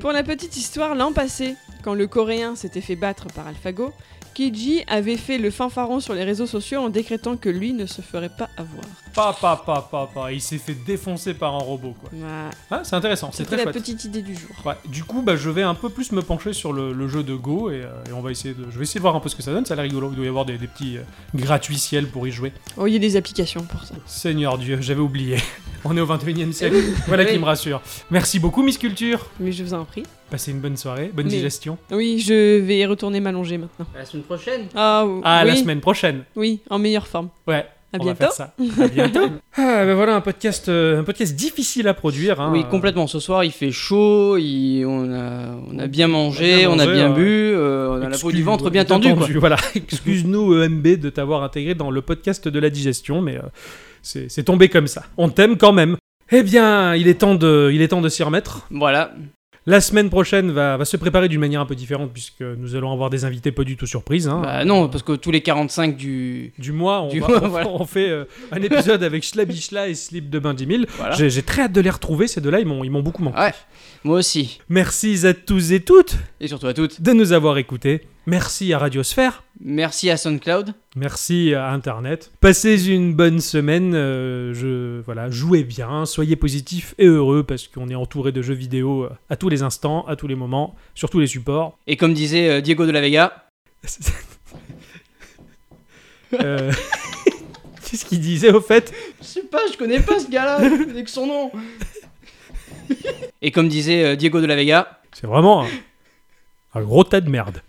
G: pour la petite histoire, l'an passé, quand le Coréen s'était fait battre par AlphaGo, Keiji avait fait le fanfaron sur les réseaux sociaux en décrétant que lui ne se ferait pas avoir.
C: Pa, pa, pa, pa, pa. Il s'est fait défoncer par un robot, quoi.
G: Voilà.
C: Ah, c'est intéressant, c'est très
G: la
C: chouette.
G: petite idée du jour.
C: Ouais, du coup, bah, je vais un peu plus me pencher sur le, le jeu de Go et, euh, et on va essayer de, je vais essayer de voir un peu ce que ça donne. Ça a l'air rigolo. Il doit y avoir des, des petits euh, gratuitiels pour y jouer.
G: Oh, il y a des applications pour ça.
C: Seigneur Dieu, j'avais oublié. On est au 21 e siècle. Voilà qui me rassure. Merci beaucoup, Miss Culture.
G: Mais je vous en prie.
C: Passez une bonne soirée, bonne
G: Mais-
C: digestion.
G: Oui, je vais retourner m'allonger maintenant.
D: À la semaine prochaine.
G: Ah,
C: À
G: oui,
C: la semaine prochaine.
G: Oui, en meilleure forme.
C: Ouais.
G: À
C: on
G: bientôt.
C: va faire ça. À bientôt. ah, ben voilà un podcast, euh, un podcast difficile à produire. hein.
D: Oui, complètement. Ce soir, il fait chaud, il- on, a, on a bien mangé,
C: On
D: on
C: a bien
D: bu, euh, on a la peau du ventre bien tendue. Quoi.
C: Voilà. Excuse-nous EMB de t'avoir intégré dans le podcast de la digestion, mais euh, c'est c'est tombé comme ça. On t'aime quand même. Eh bien, il est temps de, il est temps de s'y remettre.
D: Voilà.
C: La semaine prochaine va, va se préparer d'une manière un peu différente puisque nous allons avoir des invités pas du tout surprises. hein.
D: Bah non, parce que tous les 45 du.
C: du mois, on,
D: Du
C: va-
D: mois,
C: on-
D: voilà.
C: on fait euh, un épisode avec Schlabichla et Slip de Bain 10 000.
D: Voilà.
C: J'ai très hâte de les retrouver, ces deux-là, ils m'ont ils m'ont beaucoup manqué.
D: Ouais, moi aussi.
C: Merci à tous et toutes
D: Et surtout à toutes.
C: de nous avoir écoutés. Merci à Radiosphère.
D: Merci à SoundCloud.
C: Merci à Internet. Passez une bonne semaine. euh, je, voilà, jouez bien, soyez positifs et heureux parce qu'on est entouré de jeux vidéo euh, à tous les instants, à tous les moments, sur tous les supports.
D: Et comme disait euh, Diego de la Vega,
C: Euh, Qu'est-ce qu'il disait au fait?
D: Je sais pas, je connais pas ce gars-là, je connais que son nom. Et comme disait Diego de la Vega,
C: C'est vraiment un, un gros tas de merde.